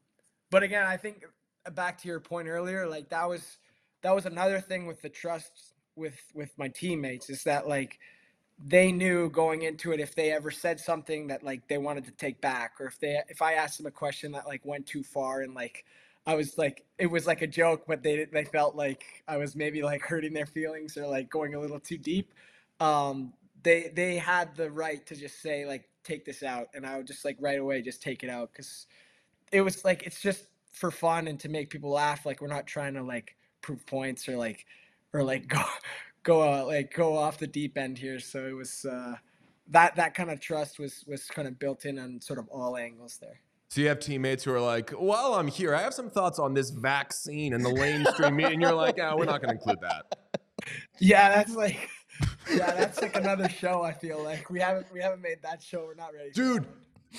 [SPEAKER 8] but again i think uh, back to your point earlier like that was that was another thing with the trust with with my teammates is that like they knew going into it if they ever said something that like they wanted to take back or if they if i asked them a question that like went too far and like i was like it was like a joke but they they felt like i was maybe like hurting their feelings or like going a little too deep. Um they they had the right to just say like take this out and i would just like right away just take it out because it was like it's just for fun and to make people laugh like we're not trying to like prove points or like or like go go uh, like go off the deep end here so it was uh that that kind of trust was was kind of built in on sort of all angles there
[SPEAKER 2] so you have teammates who are like, "While I'm here, I have some thoughts on this vaccine and the lamestream meat," and you're like, "Ah, oh, we're not going to include that."
[SPEAKER 8] Yeah, that's like yeah, that's like another show. I feel like we haven't we haven't made that show. We're not ready.
[SPEAKER 2] Dude,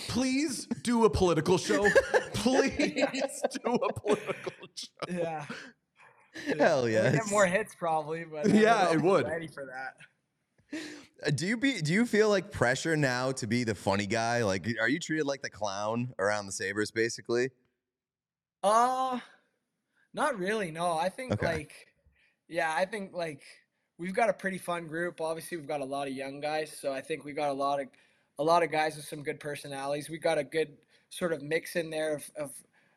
[SPEAKER 2] please do a political show. please do a political show.
[SPEAKER 8] Yeah.
[SPEAKER 1] Hell yeah.
[SPEAKER 8] Get more hits probably, but
[SPEAKER 2] yeah, it would.
[SPEAKER 8] Ready for that.
[SPEAKER 1] Uh, do you be do you feel like pressure now to be the funny guy? Like are you treated like the clown around the Sabres basically?
[SPEAKER 8] Uh not really. No. I think
[SPEAKER 1] Okay.
[SPEAKER 8] like yeah, I think like we've got a pretty fun group. Obviously, we've got a lot of young guys, so I think we've got a lot of a lot of guys with some good personalities. We've got a good sort of mix in there of of,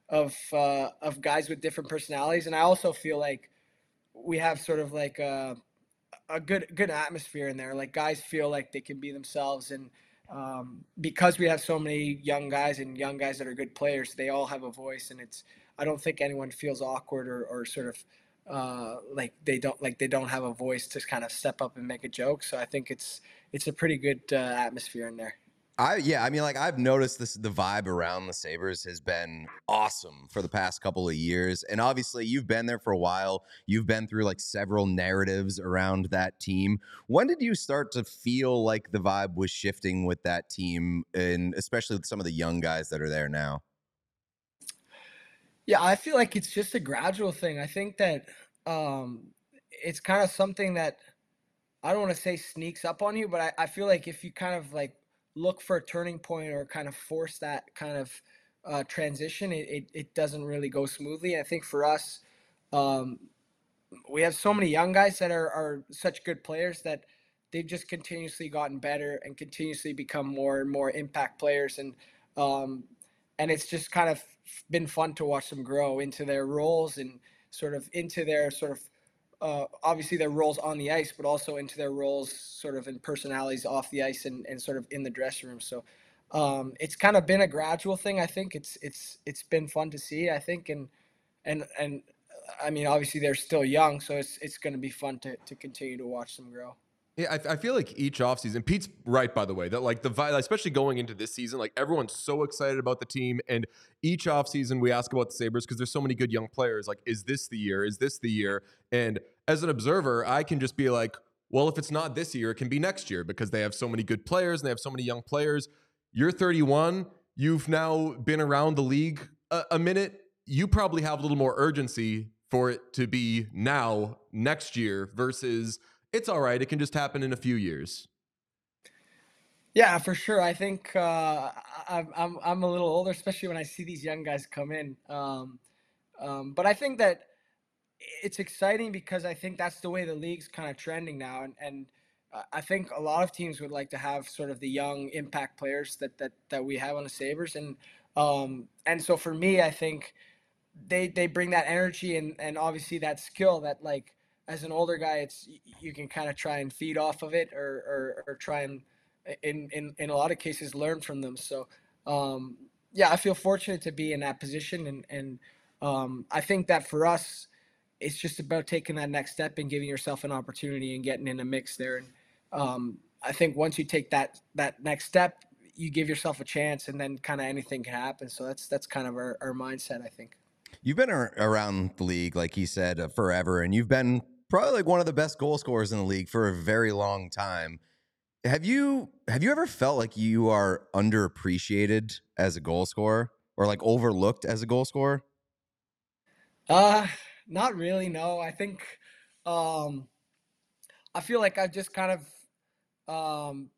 [SPEAKER 8] of uh, of guys with different personalities, and I also feel like we have sort of like a, a good good atmosphere in there. Like guys feel like they can be themselves, and um, because we have so many young guys and young guys that are good players, they all have a voice, and it's I don't think anyone feels awkward or, or sort of uh, like they don't like they don't have a voice to kind of step up and make a joke. So I think it's it's a pretty good uh, atmosphere in there.
[SPEAKER 1] I yeah, I mean like I've noticed this the vibe around the Sabres has been awesome for the past couple of years. And obviously you've been there for a while. You've been through like several narratives around that team. When did you start to feel like the vibe was shifting with that team and especially with some of the young guys that are there now?
[SPEAKER 8] Yeah, I feel like it's just a gradual thing. I think that um it's kind of something that I don't want to say sneaks up on you, but I, I feel like if you kind of like look for a turning point or kind of force that kind of uh, transition, it, it, it, doesn't really go smoothly. I think for us, um, we have so many young guys that are, are such good players that they've just continuously gotten better and continuously become more and more impact players. And, um, and it's just kind of been fun to watch them grow into their roles and sort of into their sort of uh, obviously their roles on the ice, but also into their roles sort of in personalities off the ice and, and sort of in the dressing room. So um, it's kind of been a gradual thing. I think it's it's it's been fun to see. I think and and and I mean obviously they're still young, so it's it's going to be fun to to continue to watch them grow.
[SPEAKER 2] Yeah, I, I, feel like each offseason, Pete's right, by the way, that like the especially going into this season, like everyone's so excited about the team. And each offseason, we ask about the Sabres because there's so many good young players. Like, is this the year? Is this the year? And as an observer, I can just be like, well, if it's not this year, it can be next year because they have so many good players and they have so many young players. You're 31, you've now been around the league a, a minute. You probably have a little more urgency for it to be now, next year, versus it's all right. It can just happen in a few years.
[SPEAKER 8] Yeah, for sure. I think uh, I'm, I'm I'm a little older, especially when I see these young guys come in. Um, um, but I think that it's exciting because I think that's the way the league's kind of trending now, and and I think a lot of teams would like to have sort of the young impact players that that that we have on the Sabres, and um, and so for me, I think they they bring that energy and and obviously that skill that like as an older guy, it's you can kind of try and feed off of it or or, or try and in, in in a lot of cases learn from them. So um, yeah, I feel fortunate to be in that position, and and um, I think that for us, it's just about taking that next step and giving yourself an opportunity and getting in a mix there. And um, I think once you take that that next step, you give yourself a chance, and then kind of anything can happen. So that's that's kind of our, our mindset, I think.
[SPEAKER 1] You've been around the league, like he said, uh, forever, and you've been probably like one of the best goal scorers in the league for a very long time. Have you have you ever felt like you are underappreciated as a goal scorer or like overlooked as a goal scorer?
[SPEAKER 8] Uh, not really. No, I think um, I feel like I've just kind of um,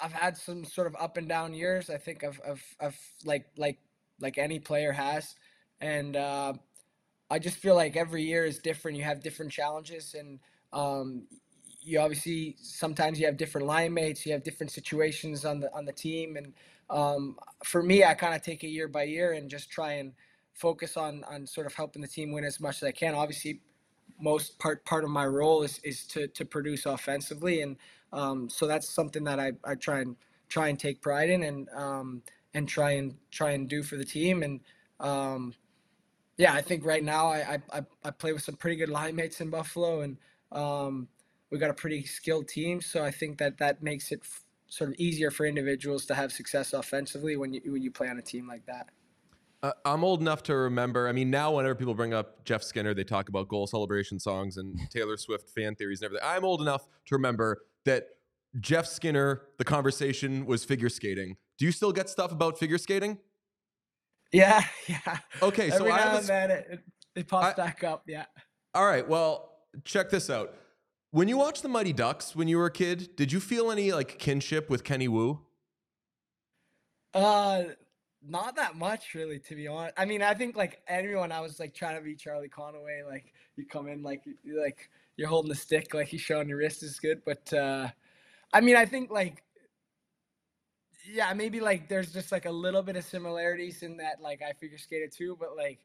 [SPEAKER 8] I've had some sort of up and down years. I think I've I've, I've like like like any player has, and uh, I just feel like every year is different. You have different challenges, and um, you obviously sometimes you have different line mates. You have different situations on the on the team, and um, for me, I kind of take it year by year and just try and focus on on sort of helping the team win as much as I can. Obviously, most part part of my role is is to to produce offensively, and um, so that's something that I, I try and try and take pride in and um, and try and try and do for the team and um, yeah, I think right now I, I, I play with some pretty good line mates in Buffalo, and um, we got a pretty skilled team. So I think that that makes it f- sort of easier for individuals to have success offensively when you when you play on a team like that.
[SPEAKER 2] Uh, I'm old enough to remember. I mean, now whenever people bring up Jeff Skinner, they talk about goal celebration songs and Taylor Swift fan theories and everything. I'm old enough to remember that Jeff Skinner, the conversation was figure skating. Do you still get stuff about figure skating?
[SPEAKER 8] Yeah, yeah.
[SPEAKER 2] Okay, so
[SPEAKER 8] Every
[SPEAKER 2] I
[SPEAKER 8] now
[SPEAKER 2] a
[SPEAKER 8] and then it, it pops I, back up. Yeah.
[SPEAKER 2] All right. Well, check this out. When you watched the Mighty Ducks when you were a kid, did you feel any like kinship with Kenny Wu?
[SPEAKER 8] Uh, not that much, really, to be honest. I mean, I think like everyone, I was like trying to be Charlie Conway. Like you come in, like like you're holding the stick, like you showing your wrist is good. But uh, I mean, I think like yeah, maybe like there's just like a little bit of similarities in that like I figure skated too, but like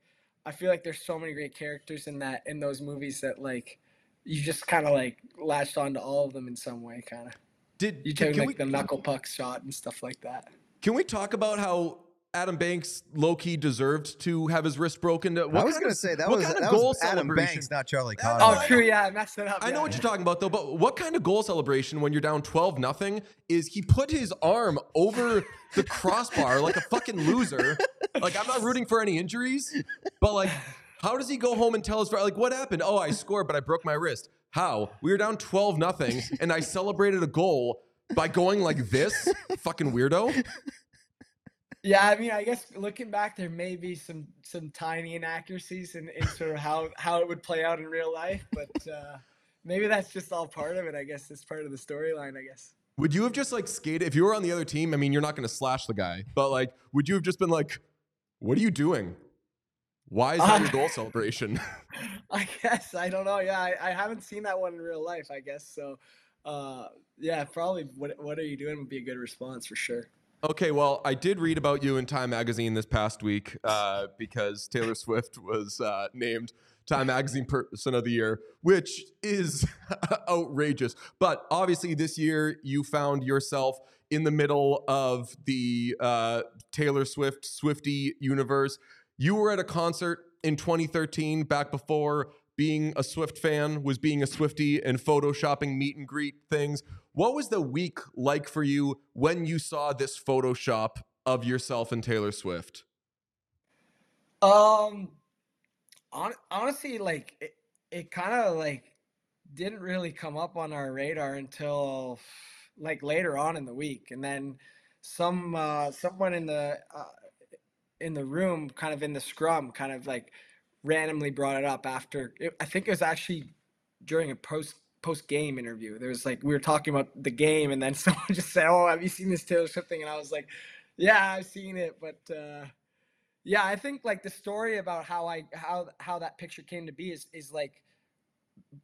[SPEAKER 8] I feel like there's so many great characters in that in those movies that like you just kind of like latched onto all of them in some way, kind of.
[SPEAKER 2] Did
[SPEAKER 8] You take like
[SPEAKER 2] we,
[SPEAKER 8] the knuckle puck shot and stuff like that.
[SPEAKER 2] can we talk about how Adam Banks low key deserved to have his wrist broken? What
[SPEAKER 1] I was going to say that
[SPEAKER 2] what
[SPEAKER 1] was,
[SPEAKER 2] kind of
[SPEAKER 1] that
[SPEAKER 2] goal
[SPEAKER 1] was Adam? Banks, not Charlie Connor.
[SPEAKER 8] Oh, true. Yeah, I messed it up.
[SPEAKER 2] I know what you're talking about though, but what kind of goal celebration when you're down 12 nothing is he put his arm over the crossbar like a fucking loser. Like I'm not rooting for any injuries, but like how does he go home and tell his friend like what happened? Oh, I scored, but I broke my wrist. How? We were down 12 nothing and I celebrated a goal by going like this? Fucking weirdo.
[SPEAKER 8] Yeah, I mean, I guess looking back, there may be some some tiny inaccuracies in, in sort of how how it would play out in real life, but uh, maybe that's just all part of it. I guess it's part of the storyline. I guess.
[SPEAKER 2] Would you have just like skated if you were on the other team? I mean, you're not going to slash the guy, but like, would you have just been like, "What are you doing? Why is that your
[SPEAKER 8] Uh,
[SPEAKER 2] goal celebration?"
[SPEAKER 8] I guess I don't know. Yeah, I, I haven't seen that one in real life. I guess so. Uh, yeah, probably. What What are you doing would be a good response for sure.
[SPEAKER 2] Okay, well, I did read about you in Time Magazine this past week uh, because Taylor Swift was uh, named Time Magazine Person of the Year, which is outrageous. But obviously, this year you found yourself in the middle of the uh, Taylor Swift Swifty universe. You were at a concert in 2013, back before being a Swift fan was being a Swifty and photoshopping meet and greet things. What was the week like for you when you saw this Photoshop of yourself and Taylor Swift?
[SPEAKER 8] Um, hon- honestly, like it, it kind of like didn't really come up on our radar until like later on in the week, and then some uh, someone in the uh, in the room, kind of in the scrum, kind of like randomly brought it up after. It, I think it was actually during a post post game interview. There was like we were talking about the game, and then someone just said, "Oh, have you seen this Taylor Swift thing?" And I was like, "Yeah, I've seen it," but. Uh, yeah, I think like the story about how I how how that picture came to be is is like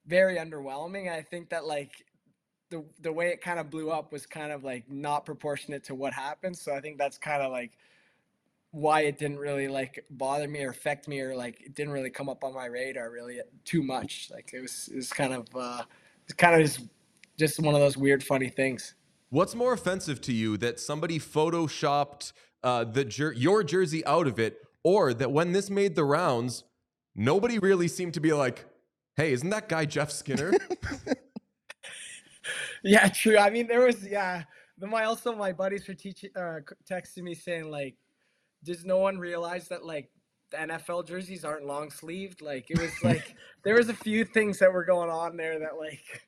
[SPEAKER 8] very underwhelming. I think that like the the way it kind of blew up was kind of like not proportionate to what happened. So I think that's kind of like why it didn't really like bother me or affect me or like it didn't really come up on my radar really too much. Like it was it was kind of uh it's kind of just just one of those weird funny things.
[SPEAKER 2] What's more offensive to you that somebody photoshopped uh, the jer- your jersey out of it, or that when this made the rounds, nobody really seemed to be like, "Hey, isn't that guy Jeff Skinner?"
[SPEAKER 8] Yeah, true. I mean, there was yeah. The my also my buddies were teaching, uh, texting me saying like, does no one realize that like the NFL jerseys aren't long sleeved? Like it was like there was a few things that were going on there that like,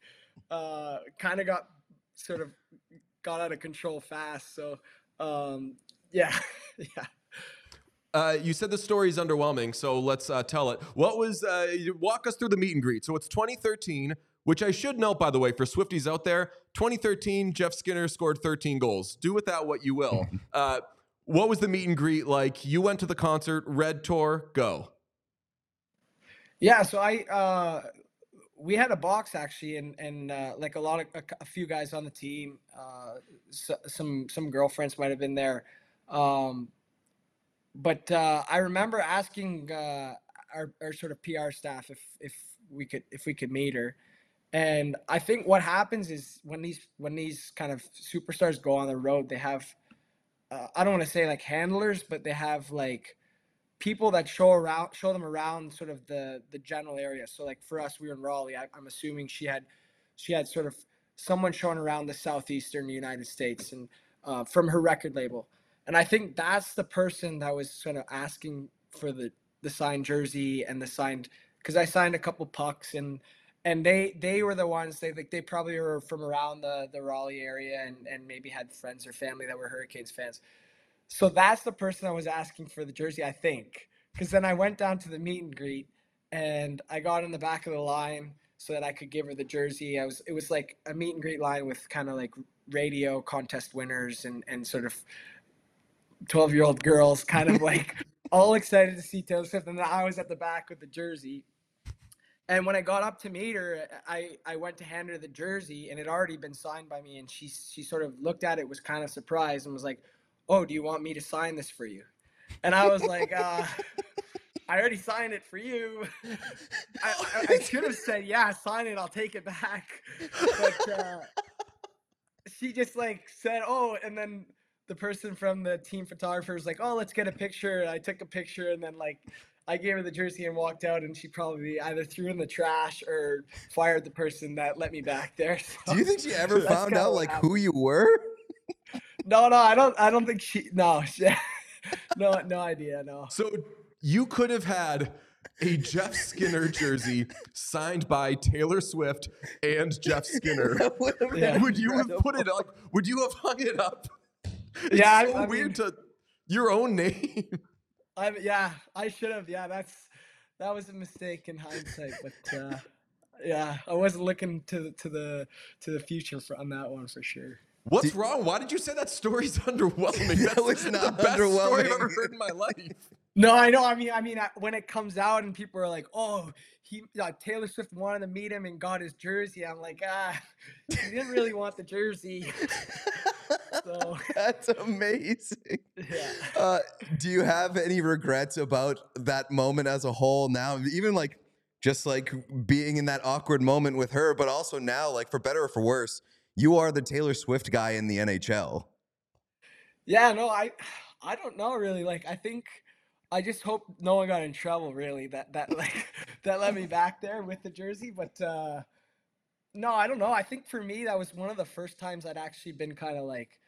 [SPEAKER 8] uh, kind of got sort of got out of control fast. So, um, yeah, yeah.
[SPEAKER 2] Uh, you said the story is underwhelming, so let's uh, tell it. What was? Uh, you- walk us through the meet and greet. So it's 2013, which I should note, by the way, for Swifties out there. 2013, Jeff Skinner scored 13 goals. Do with that what you will. what was the meet and greet like? You went to the concert, Red Tour, go.
[SPEAKER 8] Yeah, so I uh we had a box actually and and uh like a lot of a few guys on the team uh so, some some girlfriends might have been there um but uh I remember asking uh our, our sort of PR staff if if we could if we could meet her and I think what happens is when these when these kind of superstars go on the road they have uh, I don't want to say like handlers but they have like people that show around show them around sort of the the general area. So like for us we were in raleigh. I, i'm assuming she had she had sort of someone showing around the southeastern united states and uh, from her record label. And i think that's the person that was sort of asking for the the signed jersey and the signed because i signed a couple pucks and and they they were the ones they like they probably were from around the the raleigh area and and maybe had friends or family that were hurricanes fans so that's the person I was asking for the jersey, I think. Because then I went down to the meet and greet and I got in the back of the line so that I could give her the jersey. I was it was like a meet and greet line with kind of like radio contest winners and, and sort of 12 year old girls kind of like all excited to see Taylor Swift. And then I was at the back with the jersey. And when I got up to meet her, I, I went to hand her the jersey and it had already been signed by me. And she, she sort of looked at it, was kind of surprised, and was like, Oh, do you want me to sign this for you? And I was like, uh, I already signed it for you. I, I, I, should have said, Yeah, sign it. I'll take it back. But uh, she just like said, Oh, and then the person from the team photographer was like, Oh, let's get a picture. And I took a picture and then like I gave her the jersey and walked out, and she probably either threw in the trash or fired the person that let me back there. So
[SPEAKER 1] Do you think she ever found out like happened. who you were?
[SPEAKER 8] no, no, I don't. I don't think she. No, she, no, no idea. No.
[SPEAKER 2] So you could have had a Jeff Skinner jersey signed by Taylor Swift and Jeff Skinner. yeah. Would you have put it like? Would you have hung it up? It's
[SPEAKER 8] yeah,
[SPEAKER 2] so
[SPEAKER 8] I, I
[SPEAKER 2] weird mean, to your own name.
[SPEAKER 8] I yeah, I should have. Yeah, that's that was a mistake in hindsight, but uh, yeah, I wasn't looking to the to the to the future for, on that one for sure.
[SPEAKER 2] What's did, wrong? Why did you say that story's underwhelming? That's that was not the best story I've ever heard in my life.
[SPEAKER 8] No, I know. I mean, I mean, when it comes out and people are like, "Oh, he uh, Taylor Swift wanted to meet him and got his jersey," I'm like, ah, he didn't really want the jersey. So
[SPEAKER 1] that's amazing. Yeah. Uh, do you have any regrets about that moment as a whole now? Even like just like being in that awkward moment with her, but also now, like for better or for worse, you are the Taylor Swift guy in the NHL.
[SPEAKER 8] Yeah, no, I I don't know really. Like I think I just hope no one got in trouble really that that like that led me back there with the jersey, but uh no, I don't know. I think for me that was one of the first times I'd actually been kind of like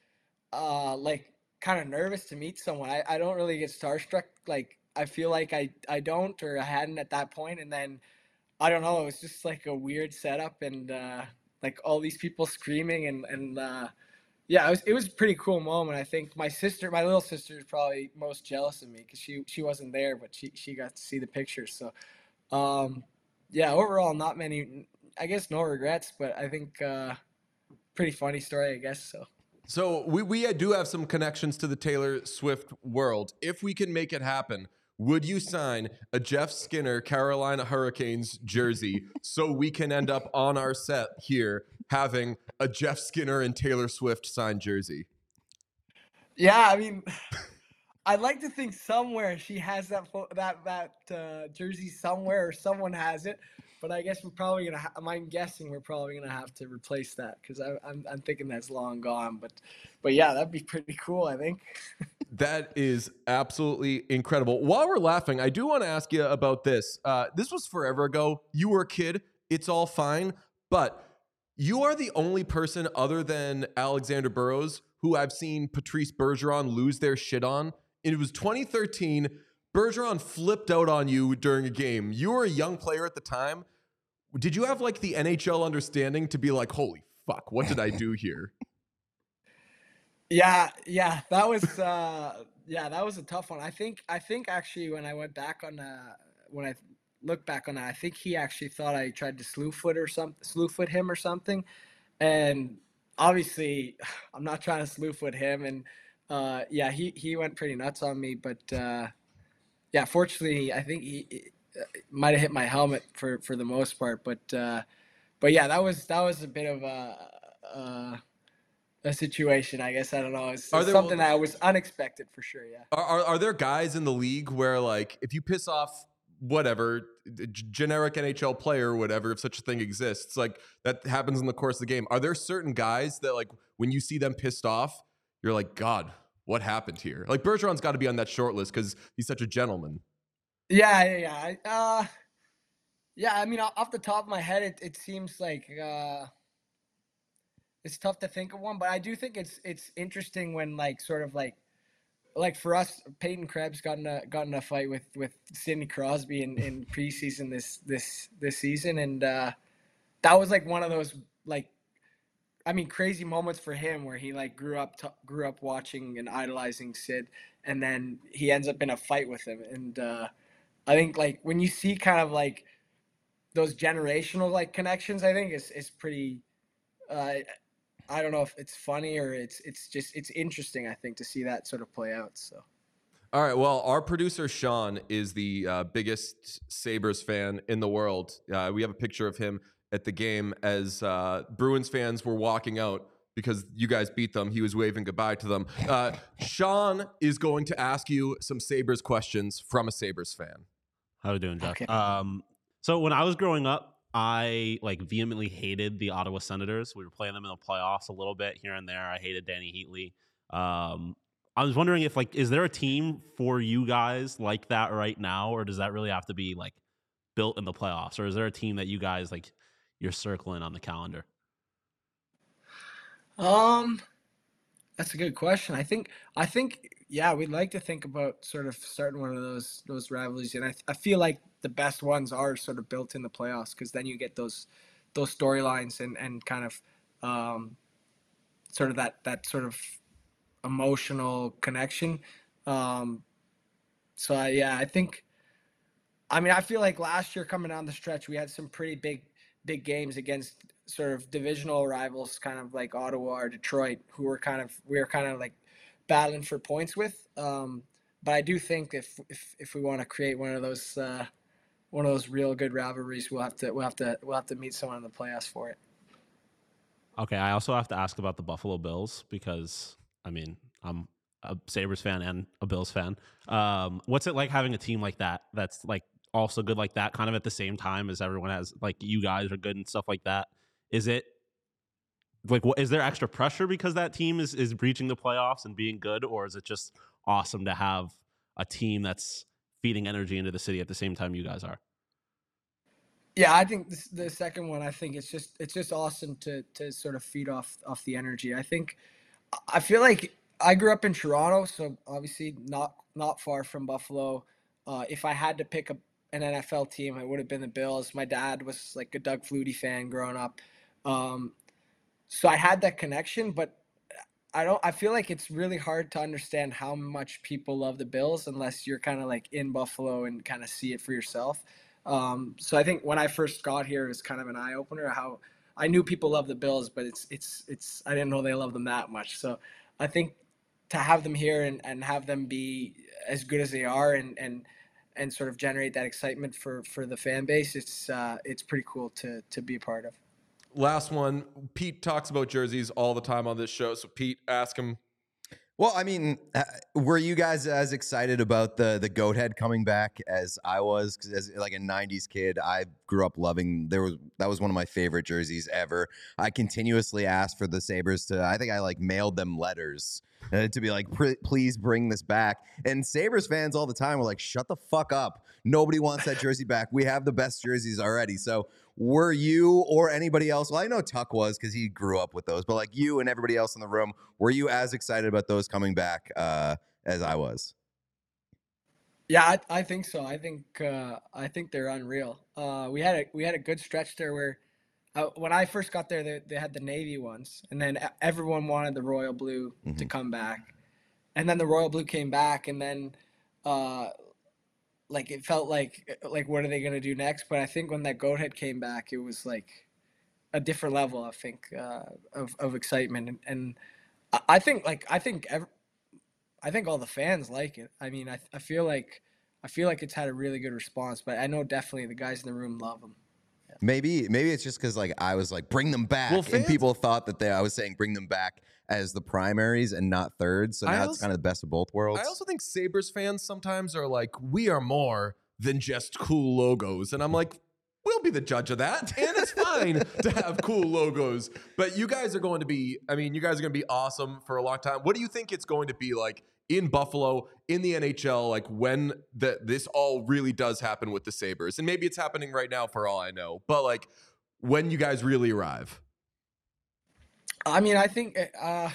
[SPEAKER 8] uh like kind of nervous to meet someone. I, I don't really get starstruck like I feel like I I don't or I hadn't at that point and then I don't know, it was just like a weird setup and uh like all these people screaming and and uh yeah, it was it was a pretty cool moment. I think my sister, my little sister, is probably most jealous of me because she she wasn't there, but she she got to see the pictures. So, um, yeah, overall, not many. I guess no regrets, but I think uh, pretty funny story. I guess so.
[SPEAKER 2] So we we do have some connections to the Taylor Swift world. If we can make it happen, would you sign a Jeff Skinner Carolina Hurricanes jersey so we can end up on our set here having a Jeff Skinner and Taylor Swift signed jersey?
[SPEAKER 8] Yeah, I mean, I'd like to think somewhere she has that that that uh, jersey somewhere, or someone has it. But I guess we're probably gonna. Ha- I'm guessing we're probably gonna have to replace that because I'm I'm thinking that's long gone. But but yeah, that'd be pretty cool. I think.
[SPEAKER 2] that is absolutely incredible. While we're laughing, I do want to ask you about this. Uh, this was forever ago. You were a kid. It's all fine, but you are the only person other than Alexander Burrows who I've seen Patrice Bergeron lose their shit on. And it was 2013. Bergeron flipped out on you during a game. You were a young player at the time. Did you have like the NHL understanding to be like, holy fuck, what did I do here?
[SPEAKER 8] yeah, yeah, that was uh yeah, that was a tough one. I think I think actually when I went back on uh when I look back on that, I think he actually thought I tried to slew foot or something, slew foot him or something. And obviously, I'm not trying to slew foot him. And uh, yeah, he, he went pretty nuts on me. But uh, yeah, fortunately, I think he, he uh, might have hit my helmet for, for the most part. But uh, but yeah, that was that was a bit of a. a a situation, I guess. I don't know. It's, it's something that was unexpected for sure. Yeah.
[SPEAKER 2] Are, are, are there guys in the league where like if you piss off whatever generic NHL player or whatever, if such a thing exists, like that happens in the course of the game. Are there certain guys that like when you see them pissed off, you're like, God, what happened here? Like Bergeron's got to be on that short list because he's such a gentleman.
[SPEAKER 8] Yeah, yeah, yeah. Uh, yeah, I mean, off the top of my head, it, it seems like uh, it's tough to think of one, but I do think it's it's interesting when like sort of like like for us, Peyton Krebs got in a got in a fight with with Sidney Crosby in, in preseason this this this season, and uh, that was like one of those like, I mean, crazy moments for him where he like grew up t- grew up watching and idolizing Sid, and then he ends up in a fight with him, and uh, I think like when you see kind of like those generational like connections, I think is is pretty. Uh, I don't know if it's funny or it's it's just it's interesting. I think to see that sort of play out. So.
[SPEAKER 2] All right. Well, our producer Sean is the uh, biggest Sabres fan in the world. Uh, we have a picture of him at the game as uh, Bruins fans were walking out because you guys beat them. He was waving goodbye to them. Uh, Sean is going to ask you some Sabres questions from a Sabres fan.
[SPEAKER 3] How are you doing, Jeff? Um, so when I was growing up, I like vehemently hated the Ottawa Senators. We were playing them in the playoffs a little bit here and there. I hated Dany Heatley. Um, I was wondering if like, is there a team for you guys like that right now, or does that really have to be like built in the playoffs, or is there a team that you guys like you're circling on the calendar?
[SPEAKER 8] Um, that's a good question. I think I think yeah, we'd like to think about sort of starting one of those those rivalries, and I I feel like the best ones are sort of built in the playoffs because then you get those those storylines and and kind of um, sort of that that sort of emotional connection. Um, so I, yeah, I think. I mean, I feel like last year coming down the stretch, we had some pretty big big games against sort of divisional rivals, kind of like Ottawa or Detroit, who were kind of we were kind of like battling for points with. Um, but I do think if if if we want to create one of those uh, one of those real good rivalries, we'll have to we'll have to we'll have to meet someone in the playoffs for it.
[SPEAKER 3] Okay, I also have to ask about the Buffalo Bills because I mean I'm a Sabres fan and a Bills fan. Um, what's it like having a team like that? That's like also good like that, kind of at the same time as everyone has like you guys are good and stuff like that. Is it like what is there extra pressure because that team is is breaching the playoffs and being good, or is it just awesome to have a team that's feeding energy into the city at the same time you guys are?
[SPEAKER 8] Yeah, I think this, the second one. I think it's just it's just awesome to to sort of feed off off the energy. I think I feel like I grew up in Toronto, so obviously not not far from Buffalo. Uh, if I had to pick a, an NFL team, it would have been the Bills. My dad was like a Doug Flutie fan growing up, um, so I had that connection. But I don't. I feel like it's really hard to understand how much people love the Bills unless you're kind of like in Buffalo and kind of see it for yourself. Um, so I think when I first got here, it was kind of an eye opener how I knew people love the Bills, but it's it's it's I didn't know they love them that much. So I think to have them here and, and have them be as good as they are and and and sort of generate that excitement for for the fan base, it's uh, it's pretty cool to to be a part of.
[SPEAKER 2] Last one. Pete talks about jerseys all the time on this show. So Pete, ask him.
[SPEAKER 1] Well, I mean, uh, were you guys as excited about the the goat head coming back as I was? Because as like a '90s kid, I grew up loving. There was that was one of my favorite jerseys ever. I continuously asked for the Sabres to. I think I like mailed them letters uh, to be like, please bring this back. And Sabres fans all the time were like, shut the fuck up. Nobody wants that jersey back. We have the best jerseys already. So were you or anybody else? Well, I know Tuch was because he grew up with those, but like you and everybody else in the room, were you as excited about those coming back uh, as I was?
[SPEAKER 8] Yeah, I, I think so. I think uh, I think they're unreal. Uh, we had a we had a good stretch there where uh, when I first got there, they, they had the navy ones, and then everyone wanted the royal blue mm-hmm. to come back, and then the royal blue came back, and then uh, like it felt like like what are they gonna do next? But I think when that goat head came back, it was like a different level. I think uh, of of excitement, and, and I think like I think ev- I think all the fans like it. I mean, I I feel like I feel like it's had a really good response, but I know definitely the guys in the room love them.
[SPEAKER 1] Maybe maybe it's just because like I was like bring them back, well, fans, and people thought that they I was saying bring them back as the primaries and not thirds. So now it's kind of the best of both worlds.
[SPEAKER 2] I also think Sabres fans sometimes are like we are more than just cool logos, and I'm like we'll be the judge of that. And it's fine to have cool logos. But you guys are going to be, I mean, you guys are going to be awesome for a long time. What do you think it's going to be like in Buffalo, in the NHL, like when the, this all really does happen with the Sabres. And maybe it's happening right now for all I know, but like when you guys really arrive.
[SPEAKER 8] I mean, I think uh,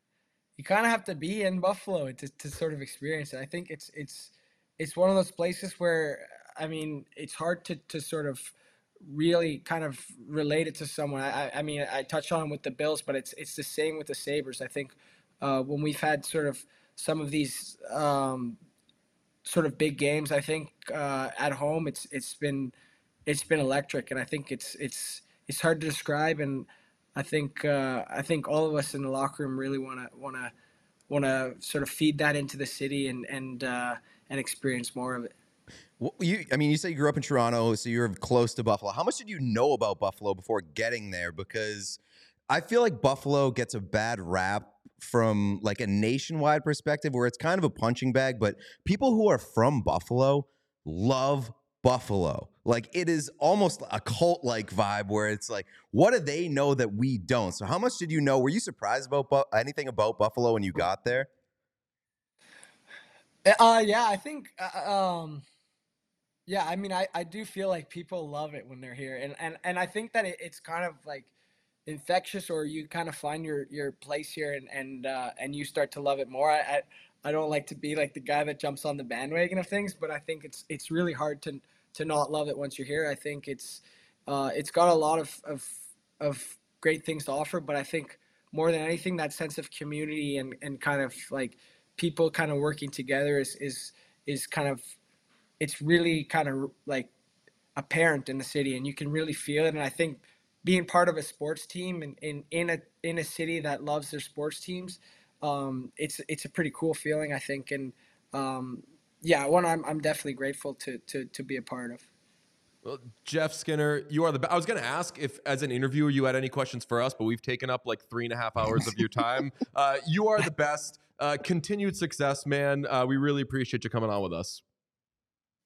[SPEAKER 8] you kind of have to be in Buffalo to, to sort of experience it. I think it's it's it's one of those places where I mean, it's hard to to sort of really kind of relate it to someone. I, I mean, I touched on with the Bills, but it's it's the same with the Sabres. I think uh, when we've had sort of some of these um, sort of big games. I think uh, at home it's it's been it's been electric, and I think it's it's it's hard to describe. And I think uh, I think all of us in the locker room really want to want to want to sort of feed that into the city and and uh, and experience more of it.
[SPEAKER 1] Well, you, I mean, you say you grew up in Toronto, so you're close to Buffalo. How much did you know about Buffalo before getting there? Because I feel like Buffalo gets a bad rap from like a nationwide perspective, where it's kind of a punching bag. But people who are from Buffalo love Buffalo. Like it is almost a cult like vibe where it's like, what do they know that we don't? So, how much did you know? Were you surprised about Bu- anything about Buffalo when you got there?
[SPEAKER 8] Uh, yeah, I think, uh, um, yeah, I mean, I, I do feel like people love it when they're here, and and and I think that it, it's kind of like infectious, or you kind of find your your place here, and and uh, and you start to love it more. I, I I don't like to be like the guy that jumps on the bandwagon of things, but I think it's it's really hard to to not love it once you're here. I think it's uh, it's got a lot of, of of great things to offer, but I think more than anything, that sense of community and, and kind of like people kind of working together is is is kind of it's really kind of like apparent in the city, and you can really feel it. And I think being part of a sports team and in, in a in a city that loves their sports teams, um, it's it's a pretty cool feeling, I think, and um, yeah, one I'm I'm definitely grateful to to to be a part of.
[SPEAKER 2] Well, Jeff Skinner, you are the. Be- I was going to ask if, as an interviewer, you had any questions for us, but we've taken up like three and a half hours of your time. uh, you are the best. Uh, continued success, man. Uh, we really appreciate you coming on with us.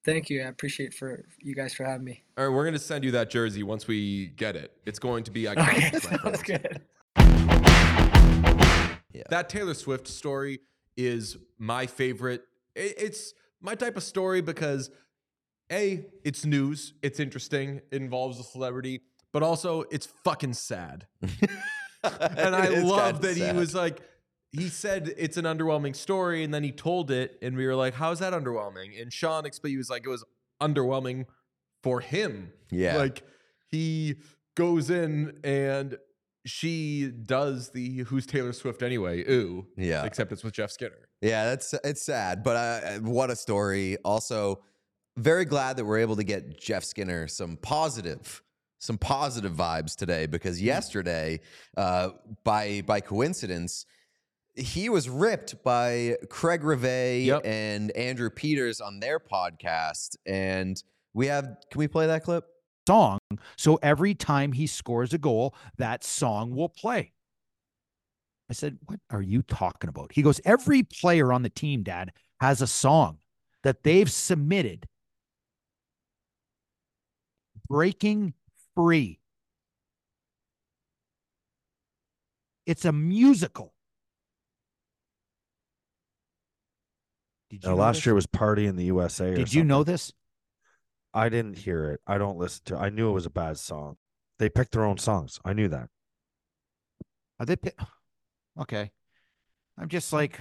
[SPEAKER 8] Thank you. I appreciate for you guys for having me.
[SPEAKER 2] All right, we're going to send you that jersey once we get it. It's going to be iconic.
[SPEAKER 8] Okay, sounds good.
[SPEAKER 1] Yeah.
[SPEAKER 2] That Taylor Swift story is my favorite. It- It's my type of story because a it's news, it's interesting, it involves a celebrity, but also it's fucking sad. and I love that he was like, he said it's an underwhelming story, and then he told it, and we were like, "How's that underwhelming?" And Sean explained, he was like, "It was underwhelming for him.
[SPEAKER 1] Yeah.
[SPEAKER 2] like he goes in and." She does the "Who's Taylor Swift anyway?" Ooh,
[SPEAKER 1] Yeah.
[SPEAKER 2] Except it's with Jeff Skinner.
[SPEAKER 1] Yeah, that's it's sad, but uh, what a story. Also, very glad that we're able to get Jeff Skinner some positive, some positive vibes today because yesterday, uh, by by coincidence, he was ripped by Craig Rivet
[SPEAKER 2] Yep.
[SPEAKER 1] and Andrew Peters on their podcast, and we have. Can we play that clip?
[SPEAKER 9] song. So every time he scores a goal, that song will play. I said, What are you talking about? He goes, Every player on the team, Dad, has a song that they've submitted. Breaking free. It's a musical. Did
[SPEAKER 10] Now, last
[SPEAKER 9] this?
[SPEAKER 10] year was Party in the USA. or
[SPEAKER 9] Did you know this?
[SPEAKER 10] I didn't hear it. I don't listen to. I knew it was a bad song. They picked their own songs. I knew that.
[SPEAKER 9] Are they? pi- Okay. I'm just hmm. like,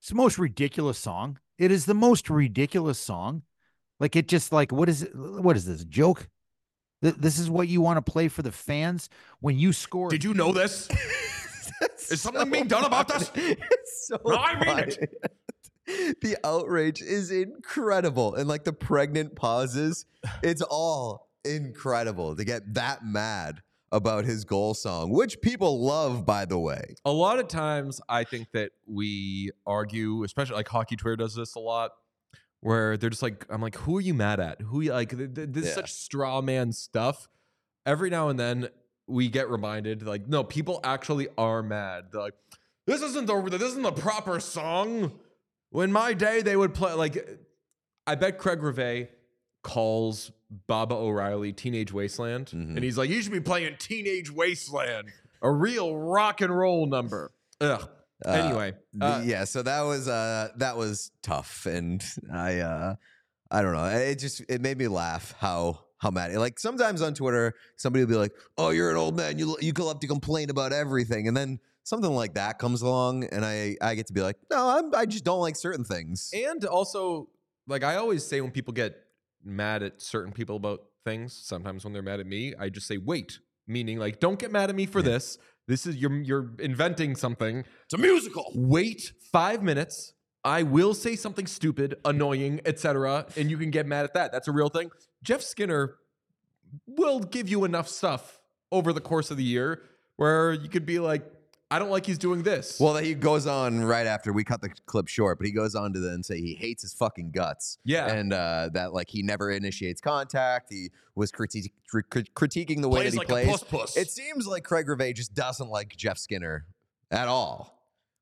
[SPEAKER 9] it's the most ridiculous song. It is the most ridiculous song. Like it just like what is it? What is this joke? Th- This is what you want to play for the fans when you score.
[SPEAKER 2] Did you know this? Is something being done about this?
[SPEAKER 1] It's so
[SPEAKER 2] No, I mean it.
[SPEAKER 1] the outrage is incredible, and like the pregnant pauses, it's all incredible to get that mad about his goal song, which people love, by the way.
[SPEAKER 2] a lot of times I think that we argue, especially like hockey Twitter does this a lot, where they're just like, I'm like, who are you mad at? Who you like? th- th- This is such straw man stuff. Every now and then we get reminded, like, no, people actually are mad. They're like, this isn't the this isn't the proper song. When my day they would play like, I bet Craig Rivet calls Baba O'Riley Teenage Wasteland,
[SPEAKER 1] Mhm.
[SPEAKER 2] and he's like, you should be playing Teenage Wasteland, a real rock and roll number. Ugh.
[SPEAKER 1] Uh,
[SPEAKER 2] anyway, uh,
[SPEAKER 1] yeah, so that was uh that was tough, and I uh I don't know. It just it made me laugh how how mad. Like sometimes on Twitter, somebody will be like, "Oh, you're an old man. You you love to complain about everything," and then something like that comes along, and I I get to be like, "No, I'm, I just don't like certain things."
[SPEAKER 2] and also, like I always say, when people get mad at certain people about things, sometimes when they're mad at me, I just say, "Wait," meaning like, don't get mad at me for this. This is you're you're inventing something.
[SPEAKER 1] It's a musical.
[SPEAKER 2] Wait five minutes. I will say something stupid, annoying, etc., and you can get mad at that. That's a real thing. Jeff Skinner will give you enough stuff over the course of the year where you could be like, I don't like he's doing this.
[SPEAKER 1] Well, that he goes on right after we cut the clip short, but he goes on to then say he hates his fucking guts.
[SPEAKER 2] Yeah.
[SPEAKER 1] and uh, that like he never initiates contact. He was criti- cri- cri- critiquing the way
[SPEAKER 2] Plays
[SPEAKER 1] that he
[SPEAKER 2] like
[SPEAKER 1] plays.
[SPEAKER 2] puss-puss.
[SPEAKER 1] It seems like Craig Rivet just doesn't like Jeff Skinner at all.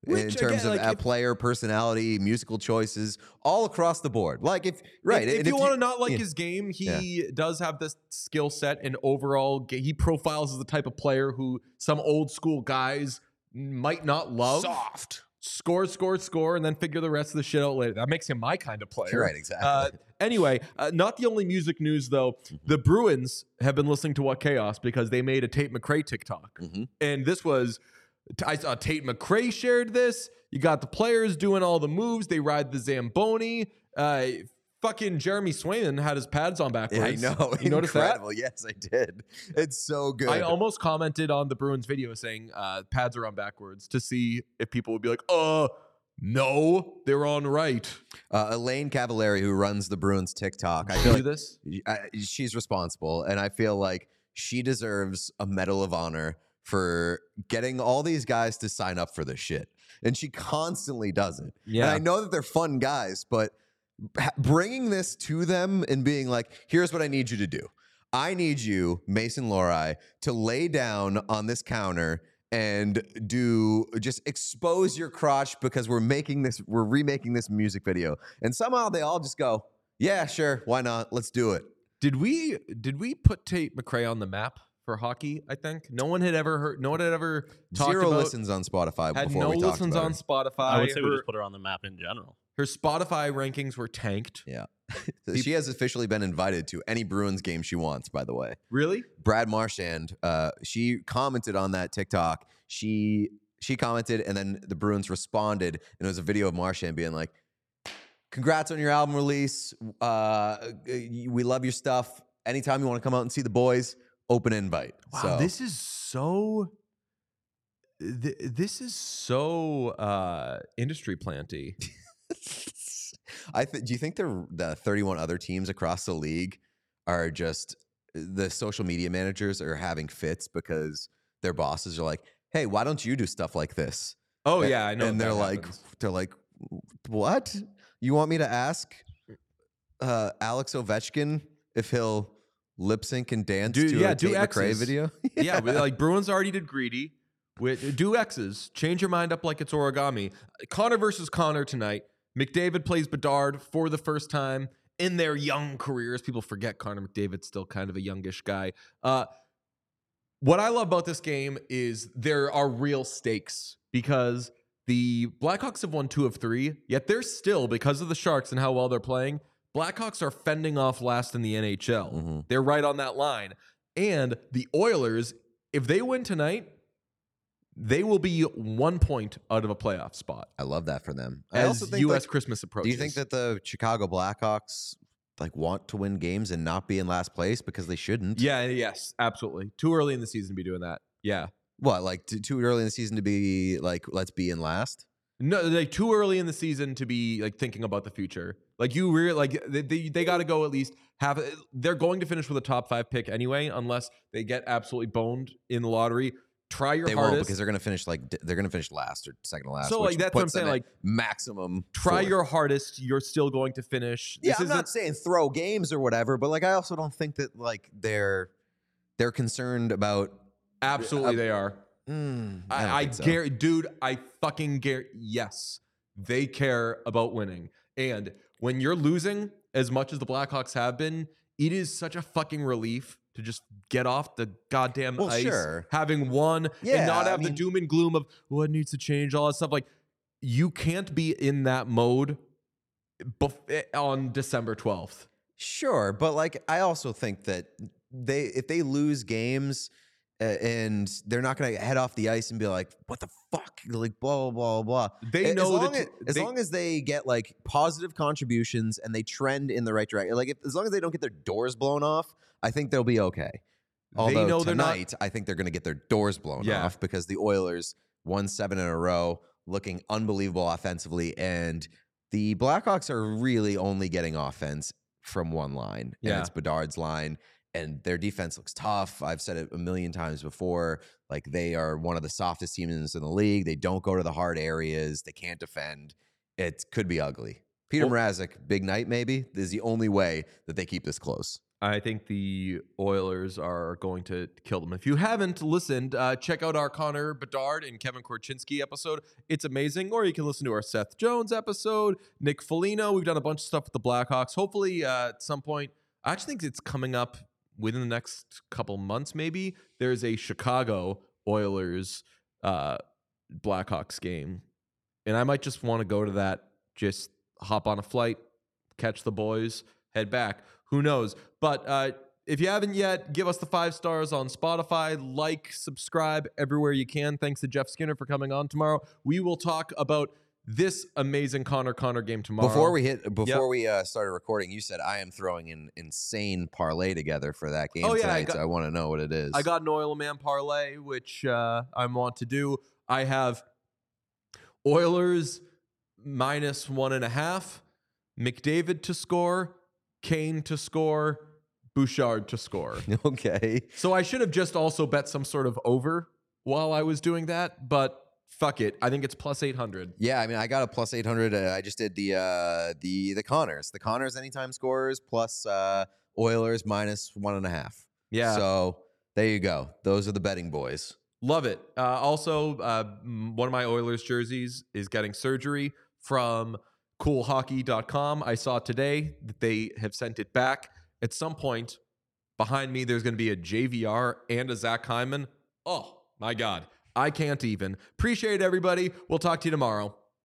[SPEAKER 1] in terms
[SPEAKER 2] again,
[SPEAKER 1] of
[SPEAKER 2] like, if-
[SPEAKER 1] player personality, musical choices, all across the board. Like if right,
[SPEAKER 2] If,
[SPEAKER 1] and
[SPEAKER 2] if you want to not like
[SPEAKER 1] yeah.
[SPEAKER 2] his game, he
[SPEAKER 1] Yeah.
[SPEAKER 2] does have this skill set and overall he profiles as the type of player who some old school guys might not love.
[SPEAKER 1] soft.
[SPEAKER 2] Score, score, score, and then figure the rest of the shit out later. That makes him my kind of player.
[SPEAKER 1] Right, exactly.
[SPEAKER 2] Uh, anyway, uh, not the only music news though.
[SPEAKER 1] Mm-hmm.
[SPEAKER 2] The Bruins have been listening to What Chaos because they made a Tate McRae TikTok,
[SPEAKER 1] Mhm.
[SPEAKER 2] and this was I saw Tate McRae shared this. You got the players doing all the moves. They ride the Zamboni. Uh, fucking Jeremy Swayman had his pads on
[SPEAKER 1] Yeah,
[SPEAKER 2] backwards.
[SPEAKER 1] I know.
[SPEAKER 2] You noticed that?
[SPEAKER 1] Yes, I did. It's so good.
[SPEAKER 2] I almost commented on the Bruins video saying uh, pads are on backwards to see if people would be like, uh, no, they're on right.
[SPEAKER 1] Uh, Elaine Cavallari, who runs the Bruins TikTok, I feel like
[SPEAKER 2] this?
[SPEAKER 1] I, she's responsible, and I feel like she deserves a Medal of Honor for getting all these guys to sign up for this shit. And she constantly does it. And
[SPEAKER 2] Yeah.
[SPEAKER 1] I know that they're fun guys, but bringing this to them and being like, here's what I need you to do. I need you, Mason Lohrei, to lay down on this counter and do just expose your crotch because we're making this, we're remaking this music video. And somehow they all just go, yeah, sure, why not? Let's do it.
[SPEAKER 2] Did we did we put Tate McRae on the map for hockey? I think no one had ever heard. No one had ever talked
[SPEAKER 1] Zero
[SPEAKER 2] about.
[SPEAKER 1] listens on Spotify
[SPEAKER 2] Had
[SPEAKER 1] before
[SPEAKER 2] no
[SPEAKER 1] we talked
[SPEAKER 2] listens
[SPEAKER 1] about
[SPEAKER 2] on
[SPEAKER 1] it.
[SPEAKER 2] Spotify.
[SPEAKER 3] I would say we
[SPEAKER 2] her,
[SPEAKER 3] just put her on the map in general.
[SPEAKER 2] Her Spotify rankings were tanked.
[SPEAKER 1] Yeah. she has officially been invited to any Bruins game she wants, by the way.
[SPEAKER 2] Really?
[SPEAKER 1] Brad Marchand, uh, she commented on that TikTok. She she commented and then the Bruins responded, and it was a video of Marchand being like, Congrats on your album release. Uh, we love your stuff. Anytime you want to come out and see the boys, open invite.
[SPEAKER 2] Wow,
[SPEAKER 1] so,
[SPEAKER 2] this is so. th- This is so uh, industry planty.
[SPEAKER 1] I th- do you think the the 31 other teams across the league are just the social media managers are having fits because their bosses are like, "Hey, why don't you do stuff like this?"
[SPEAKER 2] Oh
[SPEAKER 1] A-
[SPEAKER 2] yeah, I know.
[SPEAKER 1] And they're like,
[SPEAKER 2] happens.
[SPEAKER 1] they're like, "What? You want me to ask uh, Alex Ovechkin if he'll lip sync and dance
[SPEAKER 2] Do-
[SPEAKER 1] to
[SPEAKER 2] yeah,
[SPEAKER 1] a
[SPEAKER 2] do
[SPEAKER 1] Tate McRae
[SPEAKER 2] X's.
[SPEAKER 1] video?"
[SPEAKER 2] yeah, but like Bruins already did greedy. With do X's, change your mind up like it's origami. Connor versus Connor tonight. McDavid plays Bedard for the first time in their young careers. People forget Connor McDavid's still kind of a youngish guy. Uh, what I love about this game is there are real stakes because the Blackhawks have won two of three, yet they're still, because of the Sharks and how well they're playing, Blackhawks are fending off last in the NHL.
[SPEAKER 1] Mhm.
[SPEAKER 2] They're right on that line. And the Oilers, if they win tonight, they will be one point out of a playoff spot
[SPEAKER 1] I love that for them. I also think
[SPEAKER 2] U.S.
[SPEAKER 1] like,
[SPEAKER 2] Christmas approaches.
[SPEAKER 1] Do you think that the Chicago Blackhawks like want to win games and not be in last place because they shouldn't?
[SPEAKER 2] Yeah, yes, absolutely. Too early in the season to be doing that. Yeah.
[SPEAKER 1] What, like t- too early in the season to be like, let's be in last?
[SPEAKER 2] No, like too early in the season to be like thinking about the future. Like you really like they they, they got to go at least have. They're going to finish with a top five pick anyway, unless they get absolutely boned in the lottery. Try your
[SPEAKER 1] they
[SPEAKER 2] hardest.
[SPEAKER 1] won't because they're gonna finish like they're gonna finish last or second to last.
[SPEAKER 2] So, like, that's what I'm saying, like,
[SPEAKER 1] maximum.
[SPEAKER 2] Try
[SPEAKER 1] fourth.
[SPEAKER 2] your hardest. You're still going to finish.
[SPEAKER 1] Yeah,
[SPEAKER 2] This
[SPEAKER 1] I'm
[SPEAKER 2] isn't-
[SPEAKER 1] saying throw games or whatever, but like I also don't think that like they're they're concerned about.
[SPEAKER 2] Absolutely,
[SPEAKER 1] Uh,
[SPEAKER 2] they are.
[SPEAKER 1] Mm,
[SPEAKER 2] I,
[SPEAKER 1] don't
[SPEAKER 2] I
[SPEAKER 1] so.
[SPEAKER 2] dude. I fucking guarantee. Yes, they care about winning. And when you're losing as much as the Blackhawks have been, it is such a fucking relief to just get off the goddamn
[SPEAKER 1] Well,
[SPEAKER 2] ice,
[SPEAKER 1] sure.
[SPEAKER 2] having won,
[SPEAKER 1] Yeah,
[SPEAKER 2] and not
[SPEAKER 1] I
[SPEAKER 2] have the doom and gloom of what needs to change, all that stuff. Like you can't be in that mode bef- eh, on December 12th.
[SPEAKER 1] Sure, but like I also think that they if they lose games and they're not going to head off the ice and be like, "What the fuck?" Like blah blah blah blah.
[SPEAKER 2] They
[SPEAKER 1] as
[SPEAKER 2] know
[SPEAKER 1] long
[SPEAKER 2] that
[SPEAKER 1] as, as
[SPEAKER 2] they-
[SPEAKER 1] long as they get like positive contributions and they trend in the right direction. Like if, as long as they don't get their doors blown off, I think they'll be okay. Although
[SPEAKER 2] know they're not-
[SPEAKER 1] tonight, I think they're going to get their doors blown
[SPEAKER 2] Yeah.
[SPEAKER 1] off because the Oilers won seven in a row, looking unbelievable offensively, and the Blackhawks are really only getting offense from one line, and it's Bedard's line. And their defense looks tough. I've said it a million times before. Like they are one of the softest teams in the league. They don't go to the hard areas. They can't defend. It could be ugly. Peter
[SPEAKER 2] Well-
[SPEAKER 1] Mrazek, big night maybe, is the only way that they keep this close.
[SPEAKER 2] I think the Oilers are going to kill them. If you haven't listened, uh, check out our Connor Bedard and Kevin Korchinski episode. It's amazing. Or you can listen to our Seth Jones episode, Nick Foligno. We've done a bunch of stuff with the Blackhawks. Hopefully, uh, at some point, I actually think it's coming up within the next couple months, maybe. There's a Chicago Oilers uh, Blackhawks game. And I might just want to go to that, just hop on a flight, catch the boys, head back. Who knows? But uh, if you haven't yet, give us the five stars on Spotify, like, subscribe everywhere you can. Thanks to Jeff Skinner for coming on tomorrow. We will talk about this amazing Connor Connor game tomorrow.
[SPEAKER 1] Before we hit, before
[SPEAKER 2] Yep.
[SPEAKER 1] we uh, started recording, you said I am throwing an insane parlay together for that game
[SPEAKER 2] Oh, yeah, I
[SPEAKER 1] tonight.
[SPEAKER 2] got-
[SPEAKER 1] so I want to know what it is.
[SPEAKER 2] I got an Oil Man parlay, which uh, I want to do. I have Oilers minus one and a half, McDavid to score, Kane to score, Bouchard to score.
[SPEAKER 1] okay.
[SPEAKER 2] So I should have just also bet some sort of over while I was doing that, but fuck it. I think it's plus 800.
[SPEAKER 1] Yeah, I mean, I got a plus eight hundred. Uh, I just did the uh, the the Connors, the Connors anytime scorers plus uh, Oilers minus one and a half.
[SPEAKER 2] Yeah.
[SPEAKER 1] So there you go. Those are the betting boys.
[SPEAKER 2] Love it. Uh, also, uh, one of my Oilers jerseys is getting surgery from coolhockey.com. I saw today that they have sent it back. At some point, behind me, there's going to be a JVR and a Zach Hyman. Oh, my God. I can't even. Appreciate everybody. We'll talk to you tomorrow.